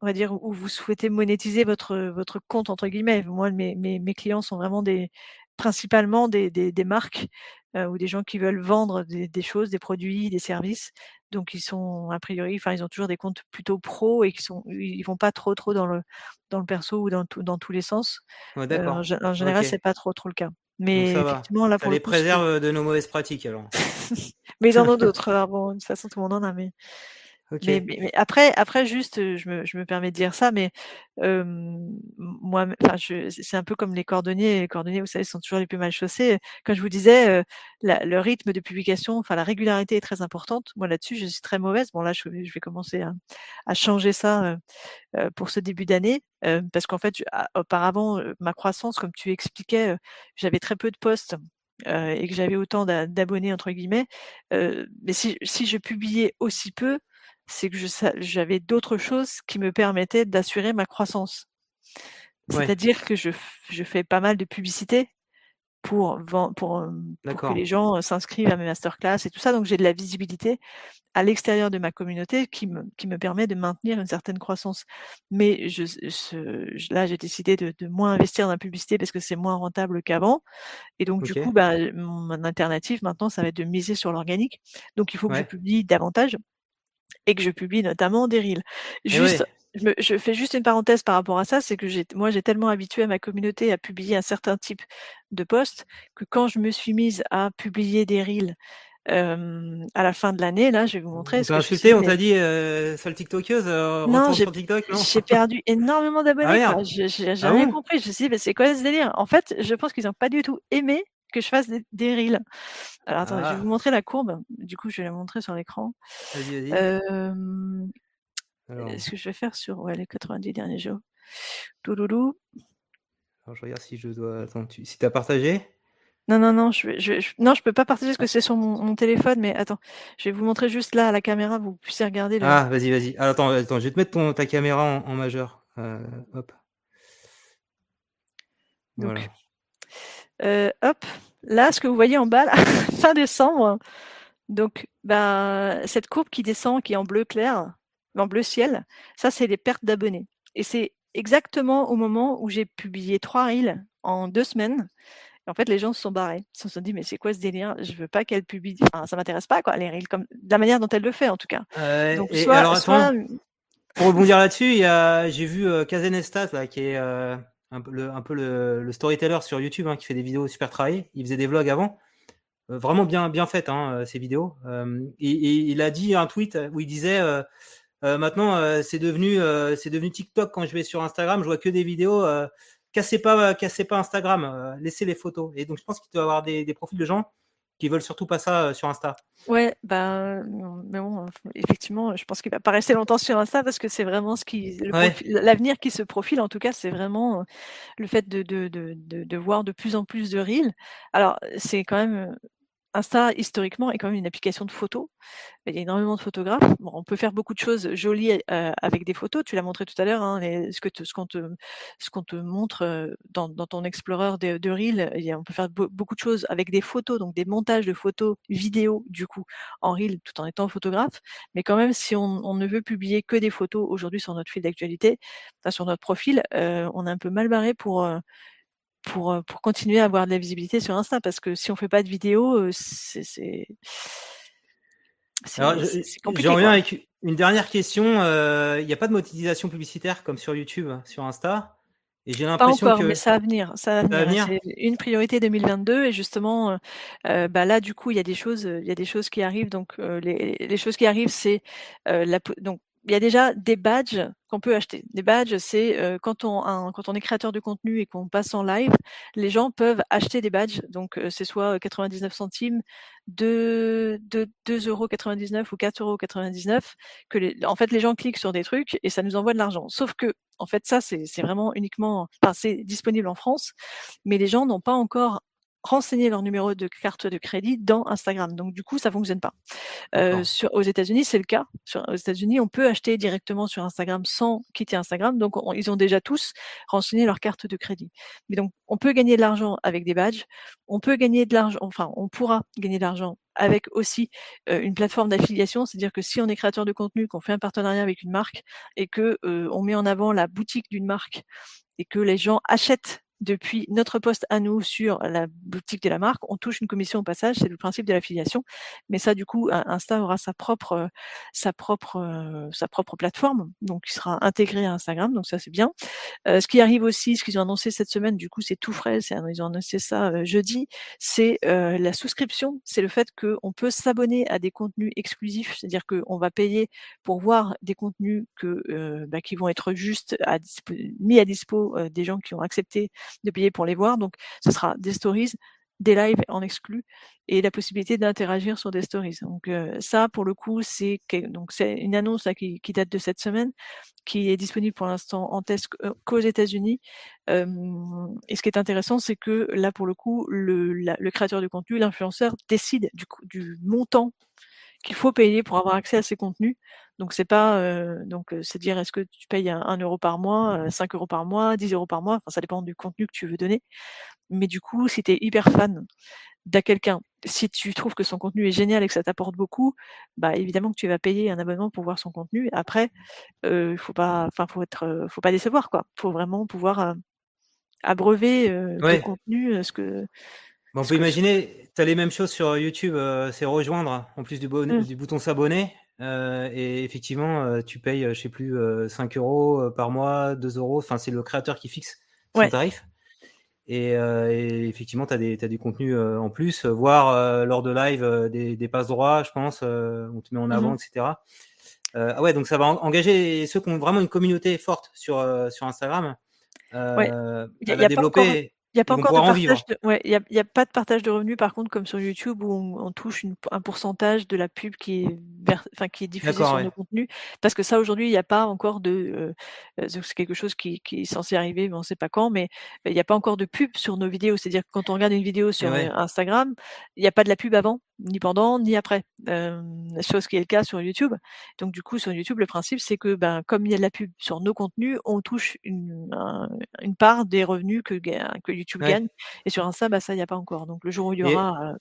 on va dire, où vous souhaitez monétiser votre, votre compte, entre guillemets. Moi, mes, mes, mes clients sont vraiment des, principalement des, des, des marques euh, ou des gens qui veulent vendre des, des, choses, des produits, des services. Donc ils sont a priori, enfin ils ont toujours des comptes plutôt pro et qui sont, ils vont pas trop trop dans le dans le perso ou dans dans tous les sens. Ouais, euh, en, en, général, c'est pas trop trop le cas. Mais effectivement, là pour ça les préserve de nos mauvaises pratiques alors. <laughs> mais ils en ont <laughs> d'autres. bon, de toute façon, tout le monde en a. Mais mais, après, après juste, je me, je me permets de dire ça, mais euh, moi, enfin, c'est un peu comme les cordonniers. Les cordonniers, vous savez, sont toujours les plus mal chaussés. Quand je vous disais, euh, la, le rythme de publication, enfin, la régularité est très importante. Moi, là-dessus, je suis très mauvaise. Bon, là, je, je vais commencer à, à changer ça euh, pour ce début d'année, parce qu'en fait, auparavant, ma croissance, comme tu expliquais, j'avais très peu de postes. et que j'avais autant d'abonnés entre guillemets, mais si, si je publiais aussi peu, c'est que j'avais d'autres choses qui me permettaient d'assurer ma croissance. C'est-à-dire que je, je, fais pas mal de publicité pour, pour, pour que les gens s'inscrivent à mes masterclass et tout ça. Donc j'ai de la visibilité à l'extérieur de ma communauté qui me, qui me permet de maintenir une certaine croissance. Mais je, là, j'ai décidé de, de, moins investir dans la publicité parce que c'est moins rentable qu'avant. Et donc du coup, bah, mon alternative maintenant, ça va être de miser sur l'organique. Donc il faut que je publie davantage et que je publie notamment des reels. Juste, je, fais juste une parenthèse par rapport à ça, c'est que j'ai, moi j'ai tellement habitué à ma communauté à publier un certain type de posts que quand je me suis mise à publier des reels euh, à la fin de l'année, là, je vais vous montrer. On t'a insulté, on t'a dit euh, sale TikTokeuse, euh, non, j'ai, j'ai perdu énormément d'abonnés. Ah, j'ai, ah rien compris. Je me suis dit, c'est quoi ce délire? En fait, je pense qu'ils n'ont pas du tout aimé que je fasse des, des reels. Alors attends, je vais ah. vous montrer la courbe. Du coup, je vais la montrer sur l'écran. Vas-y, vas-y. Euh, Est-ce que je vais faire sur ouais, les 90 derniers jours Douloulou. Alors, je regarde si je dois. Attends, tu... si tu as partagé? Non, non, non, je, je, je, non, je peux pas partager parce que c'est sur mon, mon, téléphone, mais attends, je vais vous montrer juste là à la caméra, vous puissiez regarder. Le... Ah, vas-y, vas-y. attends, attends, je vais te mettre ton, ta caméra en, en majeur. Euh, hop. Donc, voilà. Euh, hop, là, ce que vous voyez en bas, là, <laughs> fin décembre, donc ben, cette courbe qui descend, qui est en bleu clair, en bleu ciel, ça, c'est les pertes d'abonnés. Et c'est exactement au moment où j'ai publié trois reels en deux semaines. Et en fait, les gens se sont barrés. Ils se sont dit, mais c'est quoi ce délire? Je veux pas qu'elle publie. Enfin, ça m'intéresse pas, quoi, les reels, comme de la manière dont elle le fait, en tout cas. Euh, Donc, soit, alors, soit... Pour rebondir là-dessus, j'ai vu euh, Kazenestat, là, qui est euh, un peu le, le, le storyteller sur YouTube hein, qui fait des vidéos super travaillées. Il faisait des vlogs avant, euh, vraiment bien, bien faites hein, euh, ces vidéos. Euh, et, il a dit un tweet où il disait maintenant c'est devenu c'est devenu TikTok quand je vais sur Instagram, je vois que des vidéos. cassez pas cassez pas Instagram, laissez les photos. Et donc je pense qu'il doit avoir des profils de gens qui veulent surtout pas ça sur Insta. Ouais, bah, mais bon, effectivement, je pense qu'il va pas rester longtemps sur Insta parce que c'est vraiment ce qui, l'avenir qui se profile. En tout cas, c'est vraiment le fait de, de, de, de, voir de plus en plus de reels. Alors, c'est quand même Insta, historiquement, est quand même une application de photos. Il y a énormément de photographes. Bon, on peut faire beaucoup de choses jolies euh, avec des photos. Tu l'as montré tout à l'heure. Hein, ce qu'on te, ce qu'on te montre euh, dans, dans, ton Explorer de, de Reel, on peut faire beaucoup de choses avec des photos, donc des montages de photos, vidéos, du coup, en Reel, tout en étant photographe. Mais quand même, si on, on ne veut publier que des photos aujourd'hui sur notre fil d'actualité, sur notre profil, euh, on est un peu mal barré pour pour, pour continuer à avoir de la visibilité sur Insta parce que si on fait pas de vidéo, c'est c'est compliqué. J'en reviens avec une dernière question. Il n'y a pas de monétisation publicitaire comme sur YouTube, sur Insta? Et j'ai l'impression que mais ça va venir. Ça va venir. C'est une priorité 2022 et justement, euh, bah là du coup il y a des choses, il y a des choses qui arrivent. Donc les, les, choses qui arrivent, c'est la donc il y a déjà des badges qu'on peut acheter. Des badges, c'est euh, quand, on, quand on est créateur de contenu et qu'on passe en live, les gens peuvent acheter des badges. Donc, euh, c'est soit 99 centimes, de, de 2,99 euros ou 4,99 euros. Que les, en fait, les gens cliquent sur des trucs et ça nous envoie de l'argent. Sauf que, en fait, ça, c'est vraiment uniquement, enfin, c'est disponible en France, mais les gens n'ont pas encore renseigner leur numéro de carte de crédit dans Instagram. Donc du coup, ça fonctionne pas. Euh, sur, aux États-Unis, c'est le cas. Sur, aux États-Unis, on peut acheter directement sur Instagram sans quitter Instagram. Donc ils ont déjà tous renseigné leur carte de crédit. Mais donc on peut gagner de l'argent avec des badges. On peut gagner de l'argent. Enfin, on pourra gagner de l'argent avec aussi euh, une plateforme d'affiliation, c'est-à-dire que si on est créateur de contenu, qu'on fait un partenariat avec une marque et que euh, on met en avant la boutique d'une marque et que les gens achètent depuis notre poste à nous sur la boutique de la marque, on touche une commission au passage, c'est le principe de l'affiliation. Mais ça, du coup, Insta aura sa propre, sa propre, sa propre plateforme, donc qui sera intégré à Instagram, donc ça c'est bien. Euh, ce qui arrive aussi, ce qu'ils ont annoncé cette semaine, du coup, c'est tout frais, ils ont annoncé ça euh, jeudi, c'est euh, la souscription, c'est le fait qu'on peut s'abonner à des contenus exclusifs, c'est-à-dire qu'on va payer pour voir des contenus que, bah, qui vont être juste à mis à dispo des gens qui ont accepté de payer pour les voir. Donc, ce sera des stories, des lives en exclu et la possibilité d'interagir sur des stories. Donc euh, ça, pour le coup, c'est une annonce qui, date de cette semaine, qui est disponible pour l'instant en test qu'aux États-Unis. et ce qui est intéressant, c'est que là, pour le coup, le, créateur de contenu, l'influenceur, décide du montant qu'il faut payer pour avoir accès à ces contenus. Donc c'est pas euh, donc c'est dire est-ce que tu payes un, euro par mois, 5 euros par mois, 10 euros par mois, enfin ça dépend du contenu que tu veux donner. Mais du coup, si tu es hyper fan d'à quelqu'un, si tu trouves que son contenu est génial et que ça t'apporte beaucoup, bah évidemment que tu vas payer un abonnement pour voir son contenu. Après, il faut pas, enfin faut être, faut pas décevoir quoi. Faut vraiment pouvoir abreuver le contenu, ce que on peut imaginer, tu as les mêmes choses sur YouTube, c'est rejoindre en plus du, mmh. du bouton s'abonner. Euh, et effectivement, euh, tu payes, je sais plus, 5 euros par mois, 2 euros. Enfin, c'est le créateur qui fixe son tarif. Et, et, effectivement, tu as, as, du contenu en plus, voire lors de live des, des passes droits, je pense, on te met en mmh avant, etc. ah ouais, donc ça va engager ceux qui ont vraiment une communauté forte sur, sur Instagram. Ouais. Il y a, développer. Il n'y a pas encore de partage de, ouais, y a, y a, pas de partage de revenus par contre comme sur YouTube où on, on touche une, un pourcentage de la pub qui est, enfin, qui est diffusée sur nos contenus. Parce que ça aujourd'hui il n'y a pas encore de, euh, c'est quelque chose qui, qui, est censé arriver, mais on ne sait pas quand. Mais il n'y a pas encore de pub sur nos vidéos. C'est-à-dire que quand on regarde une vidéo sur Instagram, il n'y a pas de la pub avant ni pendant ni après, euh, chose qui est le cas sur YouTube. Donc du coup sur YouTube le principe c'est que ben comme il y a de la pub sur nos contenus, on touche une, une part des revenus que, que YouTube gagne. Et sur Insta bah ça il n'y a pas encore. Donc le jour où il y aura euh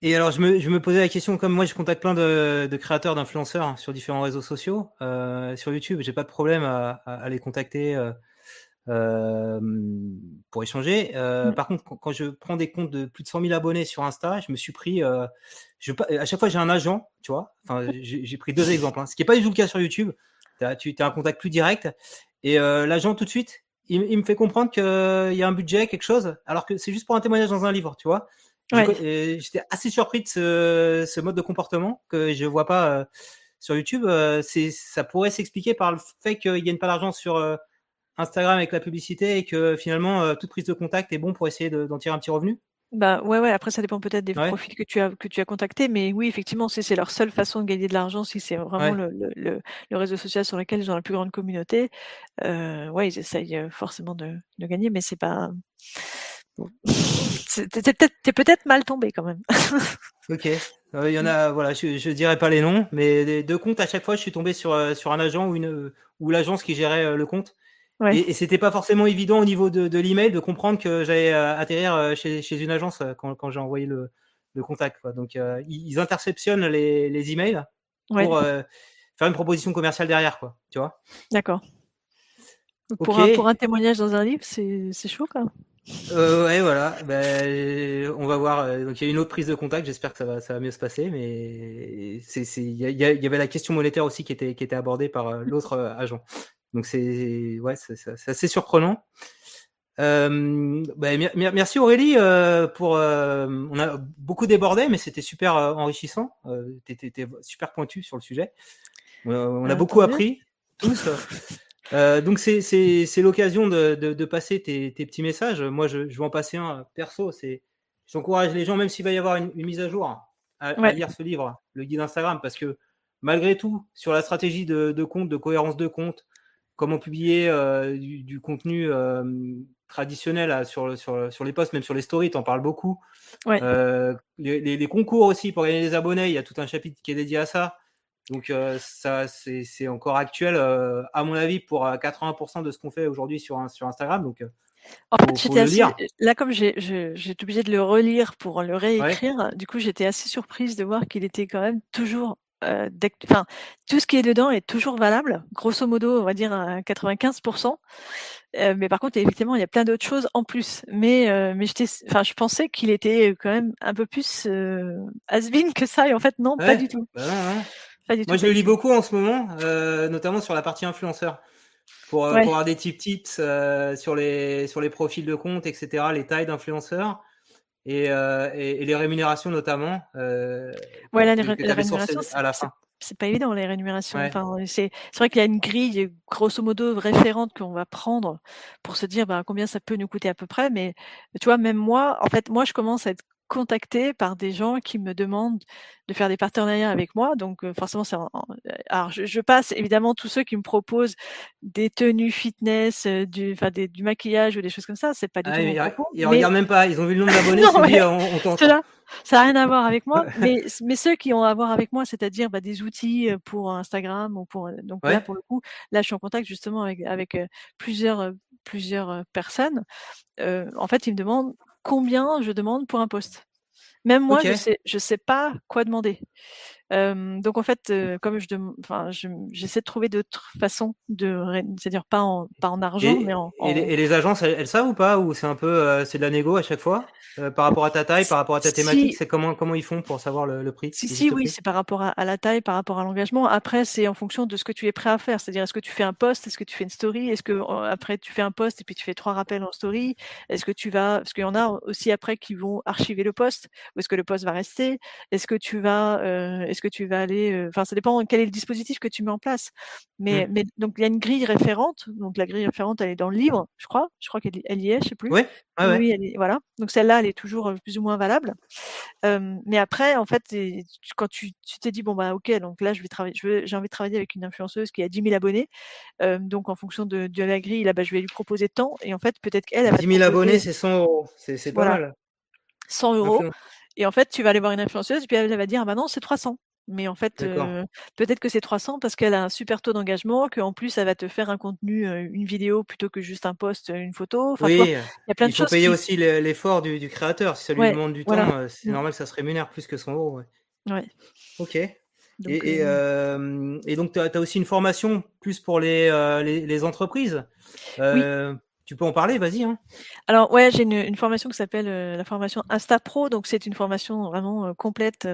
et alors, je me, je me, posais la question, comme moi, je contacte plein de, de créateurs, d'influenceurs sur différents réseaux sociaux. Euh, sur YouTube, j'ai pas de problème à, à, les contacter euh, pour échanger. Euh, mmh. Par contre, quand, je prends des comptes de plus de 100 000 abonnés sur Insta, je me suis pris. Euh, je, à chaque fois, j'ai un agent, tu vois. Enfin, j'ai pris deux exemples. Hein, ce qui n'est pas du tout le cas sur YouTube. As, tu as un contact plus direct. Et l'agent, tout de suite, il, il me fait comprendre qu'il y a un budget, quelque chose, alors que c'est juste pour un témoignage dans un livre, tu vois. J'étais assez surpris de ce, ce, mode de comportement que je vois pas sur YouTube. c'est, ça pourrait s'expliquer par le fait qu'il gagne pas d'argent sur Instagram avec la publicité et que finalement toute prise de contact est bon pour essayer d'en tirer un petit revenu? Bah ouais, ouais. Après, ça dépend peut-être des profils que tu as que tu as contactés, mais oui, effectivement, c'est leur seule façon de gagner de l'argent, si c'est vraiment le, le, le, réseau social sur lequel ils ont la plus grande communauté, euh, ouais, ils essayent forcément de, de gagner, mais c'est pas. <laughs> T'es peut-être mal tombé quand même. <laughs> ok. Il y en a, voilà, je, je dirais pas les noms, mais deux comptes à chaque fois, je suis tombé sur sur un agent ou une ou l'agence qui gérait le compte. Et, et c'était pas forcément évident au niveau de, de l'email de comprendre que j'allais euh, atterrir euh, chez, chez, une agence euh, quand, quand j'ai envoyé le, le contact. Quoi. Donc ils, interceptionnent les, les emails pour faire une proposition commerciale derrière, quoi. Tu vois D'accord. Pour, un, pour un témoignage dans un livre, c'est chaud quand même. Euh, ouais, voilà. Ben, on va voir. Donc, il y a une autre prise de contact. J'espère que ça va, ça va mieux se passer. Mais il y, y, avait la question monétaire aussi qui était, qui était abordée par l'autre agent. Donc c'est ouais, c'est assez surprenant. Euh, bah, merci Aurélie euh, pour. Euh, on a beaucoup débordé, mais c'était super enrichissant. Euh, T'étais super pointu sur le sujet. On a, beaucoup appris tous. donc c'est l'occasion de, de, de, passer tes, tes, petits messages. Moi, je, je, vais en passer un perso. C'est j'encourage les gens, même s'il va y avoir une, une mise à jour, à, à, lire ce livre, le guide Instagram, parce que malgré tout, sur la stratégie de, de compte, de cohérence de compte, comment publier euh, du, du, contenu euh, traditionnel sur, sur, sur, les posts, même sur les stories, tu en parles beaucoup. Ouais. Euh, les, les, les, concours aussi pour gagner des abonnés, il y a tout un chapitre qui est dédié à ça. Donc ça, c'est encore actuel, à mon avis, pour 80% de ce qu'on fait aujourd'hui sur, sur Instagram. Donc en fait, j'étais assez... là comme j'étais obligée de le relire pour le réécrire. Ouais. Du coup, j'étais assez surprise de voir qu'il était quand même toujours euh, enfin, tout ce qui est dedans est toujours valable, grosso modo, on va dire à 95%. Euh, mais par contre, effectivement, il y a plein d'autres choses en plus. Mais, euh, mais enfin, je pensais qu'il était quand même un peu plus euh, has-been que ça, et en fait, non, ouais, pas du tout. Bah pas du Moi, tout, je le lis beaucoup en ce moment, euh, notamment sur la partie influenceur. Pour, pour avoir des tips tips sur les sur les profils de compte, etc., les tailles d'influenceurs et, euh, et, et, les rémunérations notamment. Euh, ouais, la, la, la rémunération, à la fin. C'est pas évident les rémunérations. Ouais. Enfin, c'est vrai qu'il y a une grille grosso modo référente qu'on va prendre pour se dire bah, combien ça peut nous coûter à peu près. Mais tu vois, même moi, en fait, moi, je commence à être contactée par des gens qui me demandent de faire des partenariats avec moi. Donc euh, forcément, c'est alors je, je, passe évidemment tous ceux qui me proposent des tenues fitness, euh, du, enfin des, du maquillage ou des choses comme ça. C'est pas du ah, tout. Ils, mon propos, ils mais... regardent même pas. Ils ont vu le nombre d'abonnés. <laughs> dit, on, on tente. Ça n'a rien à voir avec moi. <laughs> mais, mais ceux qui ont à voir avec moi, c'est-à-dire bah, des outils euh, pour Instagram ou pour donc ouais. là pour le coup, là je suis en contact justement avec avec plusieurs plusieurs personnes. Euh, en fait, ils me demandent combien je demande pour un poste. Même moi, okay. je sais, je sais pas quoi demander. Euh, donc en fait, euh, comme je, enfin, j'essaie de trouver d'autres façons de, c'est-à-dire pas en, pas en argent, et, mais en. Et, les, et, les, agences, elles, elles, savent ou pas, ou c'est un peu, euh, c'est de la négo à chaque fois, euh, par rapport à ta taille, par rapport à ta thématique, si, c'est comment comment ils font pour savoir le, le prix Si si, oui, c'est par rapport à, à, la taille, par rapport à l'engagement. Après, c'est en fonction de ce que tu es prêt à faire, c'est-à-dire est-ce que tu fais un post, est-ce que tu fais une story, est-ce que après tu fais un post et puis tu fais trois rappels en story, est-ce que tu vas, parce qu'il y en a aussi après qui vont archiver le post, ou est-ce que le post va rester, est-ce que tu vas, euh, est-ce que tu vas aller enfin ça dépend quel est le dispositif que tu mets en place. Mais, mmh. mais donc il y a une grille référente. Donc la grille référente, elle est dans le livre, je crois. Je crois qu'elle y est, je sais plus. Ah ouais. Oui, elle est, voilà. Donc celle-là, elle est toujours plus ou moins valable. Euh, mais après, en fait, quand tu t'es dit bon bah ok, donc là je vais travailler, j'ai envie de travailler avec une influenceuse qui a 10 000 abonnés. Euh, donc en fonction de, de la grille, là, bah, je vais lui proposer tant. Et en fait, peut-être qu'elle, elle 10 000 abonnés, c'est 100 euros. C'est pas voilà. mal. 100 euros. Et en fait, tu vas aller voir une influenceuse, et puis elle va dire, ah bah non, c'est 300. Mais en fait, euh, peut-être que c'est 300 parce qu'elle a un super taux d'engagement, qu'en plus, elle va te faire un contenu, une vidéo plutôt que juste un post, une photo. Enfin, oui, vois, il y a plein il de faut choses. payer qui... aussi l'effort du, du, créateur. Si ça lui ouais, demande du voilà. temps, c'est mmh. normal que ça se rémunère plus que 100 euros. Ouais. ouais. Ok. Donc, et, et, euh, et, donc, tu as, as, aussi une formation plus pour les, les, les, entreprises. Oui. Tu peux en parler, vas-y. Hein. Alors ouais, j'ai une, une, formation qui s'appelle la formation Insta Pro, donc c'est une formation vraiment complète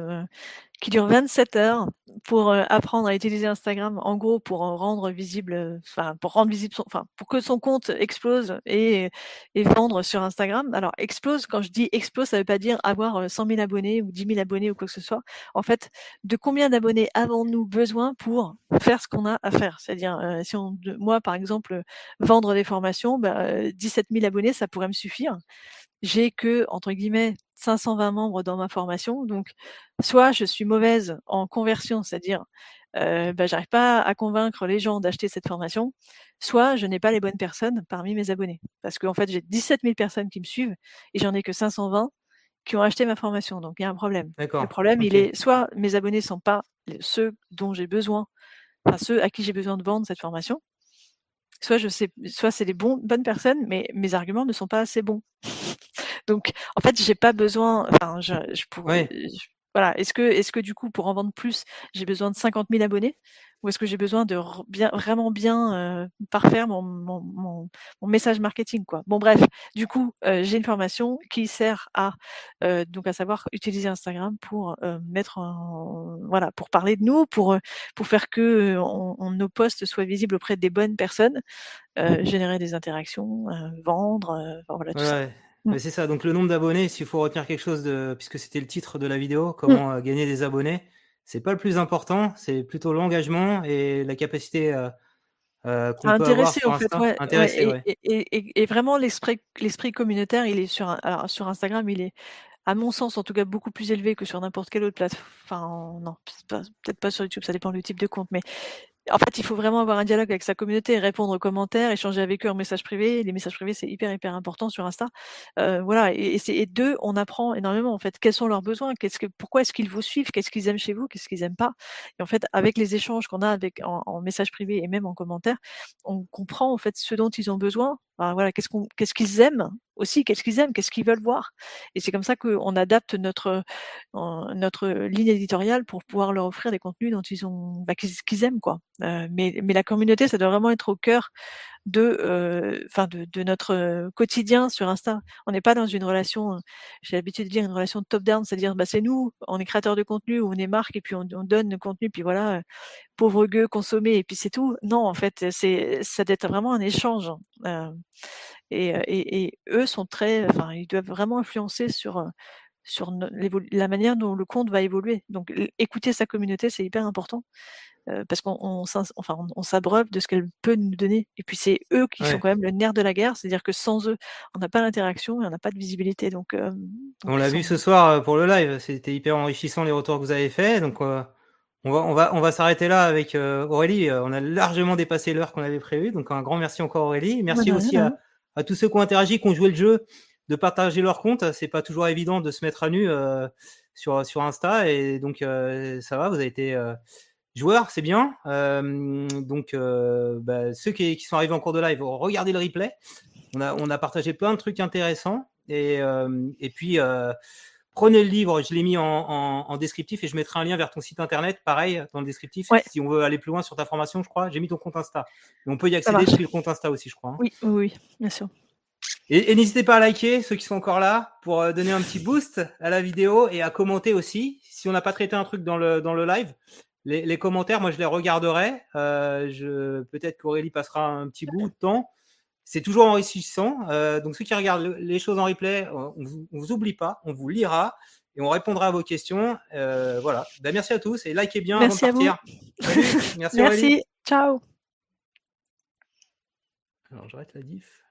qui dure 27 heures pour euh, apprendre à utiliser Instagram, en gros pour rendre visible, euh, enfin pour rendre visible, enfin pour que son compte explose et, vendre sur Instagram. Alors explose, quand je dis explose, ça veut pas dire avoir 100 000 abonnés ou 10 000 abonnés ou quoi que ce soit. En fait, de combien d'abonnés avons-nous besoin pour faire ce qu'on a à faire? C'est-à-dire, si on, moi par exemple, vendre des formations, bah, 17 000 abonnés, ça pourrait me suffire j'ai que, entre guillemets, 520 membres dans ma formation. Donc, soit je suis mauvaise en conversion, c'est-à-dire, euh, bah, j'arrive pas à convaincre les gens d'acheter cette formation, soit je n'ai pas les bonnes personnes parmi mes abonnés. Parce qu'en fait, j'ai 17 000 personnes qui me suivent et j'en ai que 520 qui ont acheté ma formation. Donc, il y a un problème. Le problème, il est soit mes abonnés sont pas ceux dont j'ai besoin, enfin ceux à qui j'ai besoin de vendre cette formation, soit je sais, soit c'est les bons, bonnes personnes, mais mes arguments ne sont pas assez bons. Donc, en fait, j'ai pas besoin. Enfin, je, je pourrais. voilà. Est-ce que, est-ce que du coup, pour en vendre plus, j'ai besoin de 50 000 abonnés? Ou est-ce que j'ai besoin de bien, vraiment bien euh, parfaire mon, mon, mon, mon, message marketing quoi? Bon bref, du coup, euh, j'ai une formation qui sert à euh, donc à savoir utiliser Instagram pour euh, mettre en, voilà pour parler de nous, pour pour faire que on, nos posts soient visibles auprès des bonnes personnes, générer des interactions, vendre, voilà tout ça. C'est ça. Donc le nombre d'abonnés, s'il faut retenir quelque chose de, puisque c'était le titre de la vidéo, comment mmh. euh, gagner des abonnés, c'est pas le plus important. C'est plutôt l'engagement et la capacité euh, euh qu'on peut avoir sur en fait, ouais, et, vraiment l'esprit, l'esprit communautaire, il est sur, alors, sur Instagram, il est, à mon sens, en tout cas, beaucoup plus élevé que sur n'importe quelle autre plateforme. Enfin, non, peut-être pas sur YouTube, ça dépend du type de compte, mais en fait, il faut vraiment avoir un dialogue avec sa communauté, répondre aux commentaires, échanger avec eux en message privé. Les messages privés, c'est hyper, hyper important sur Insta. Euh, voilà. Et, deux, on apprend énormément, en fait. Quels sont leurs besoins? Qu'est-ce que, pourquoi est-ce qu'ils vous suivent? Qu'est-ce qu'ils aiment chez vous? Qu'est-ce qu'ils aiment pas? Et en fait, avec les échanges qu'on a avec, en, en message privé et même en commentaire, on comprend, en fait, ce dont ils ont besoin voilà, qu'est-ce qu'est-ce qu'ils aiment aussi, qu'est-ce qu'ils aiment, qu'est-ce qu'ils veulent voir. Et c'est comme ça qu'on adapte notre notre ligne éditoriale pour pouvoir leur offrir des contenus dont ils ont, bah, qu'ils, aiment quoi. Euh, mais mais la communauté, ça doit vraiment être au cœur de, enfin de, de, notre quotidien sur Insta. On n'est pas dans une relation, j'ai l'habitude de dire une relation top-down, c'est-à-dire bah c'est nous, on est créateur de contenu on est marque et puis on, on donne le contenu, puis voilà, pauvre gueux, consommer et puis c'est tout. Non, en fait, c'est ça doit être vraiment un échange. Euh, et, et, et, eux sont très, enfin, ils doivent vraiment influencer sur sur la manière dont le compte va évoluer. Donc, écouter sa communauté, c'est hyper important. Euh, parce qu'on on, enfin, on, s'abreuve de ce qu'elle peut nous donner. Et puis c'est eux qui sont quand même le nerf de la guerre, c'est-à-dire que sans eux, on n'a pas l'interaction et on n'a pas de visibilité. Donc, euh, on l'a vu ce soir pour le live, c'était hyper enrichissant les retours que vous avez faits. Donc on va on va on va s'arrêter là avec Aurélie. On a largement dépassé l'heure qu'on avait prévue, donc un grand merci encore Aurélie. Merci aussi à, à, tous ceux qui ont interagi, qui ont joué le jeu, de partager leur compte. C'est pas toujours évident de se mettre à nu sur sur Insta et donc ça va, vous avez été joueurs, c'est bien. Euh, donc, euh, bah, ceux qui, qui, sont arrivés en cours de live, regardez le replay. On a, on a partagé plein de trucs intéressants. Et, euh, et puis, prenez le livre, je l'ai mis en, en, en, descriptif et je mettrai un lien vers ton site internet, pareil, dans le descriptif. Si on veut aller plus loin sur ta formation, je crois, j'ai mis ton compte Insta. Et on peut y accéder depuis le compte Insta aussi, je crois. Hein. Oui, oui, bien sûr. Et, et n'hésitez pas à liker ceux qui sont encore là pour donner un petit boost à la vidéo et à commenter aussi. Si on n'a pas traité un truc dans le, dans le live, les, commentaires, moi, je les regarderai. Euh, je, peut-être qu'Aurélie passera un petit bout de temps. C'est toujours enrichissant. Euh, donc, ceux qui regardent les choses en replay, on vous, vous oublie pas, on vous lira et on répondra à vos questions. Euh, voilà. Ben, merci à tous et likez bien merci avant de partir. merci. <laughs> merci. Ciao. Alors, j'arrête la diff.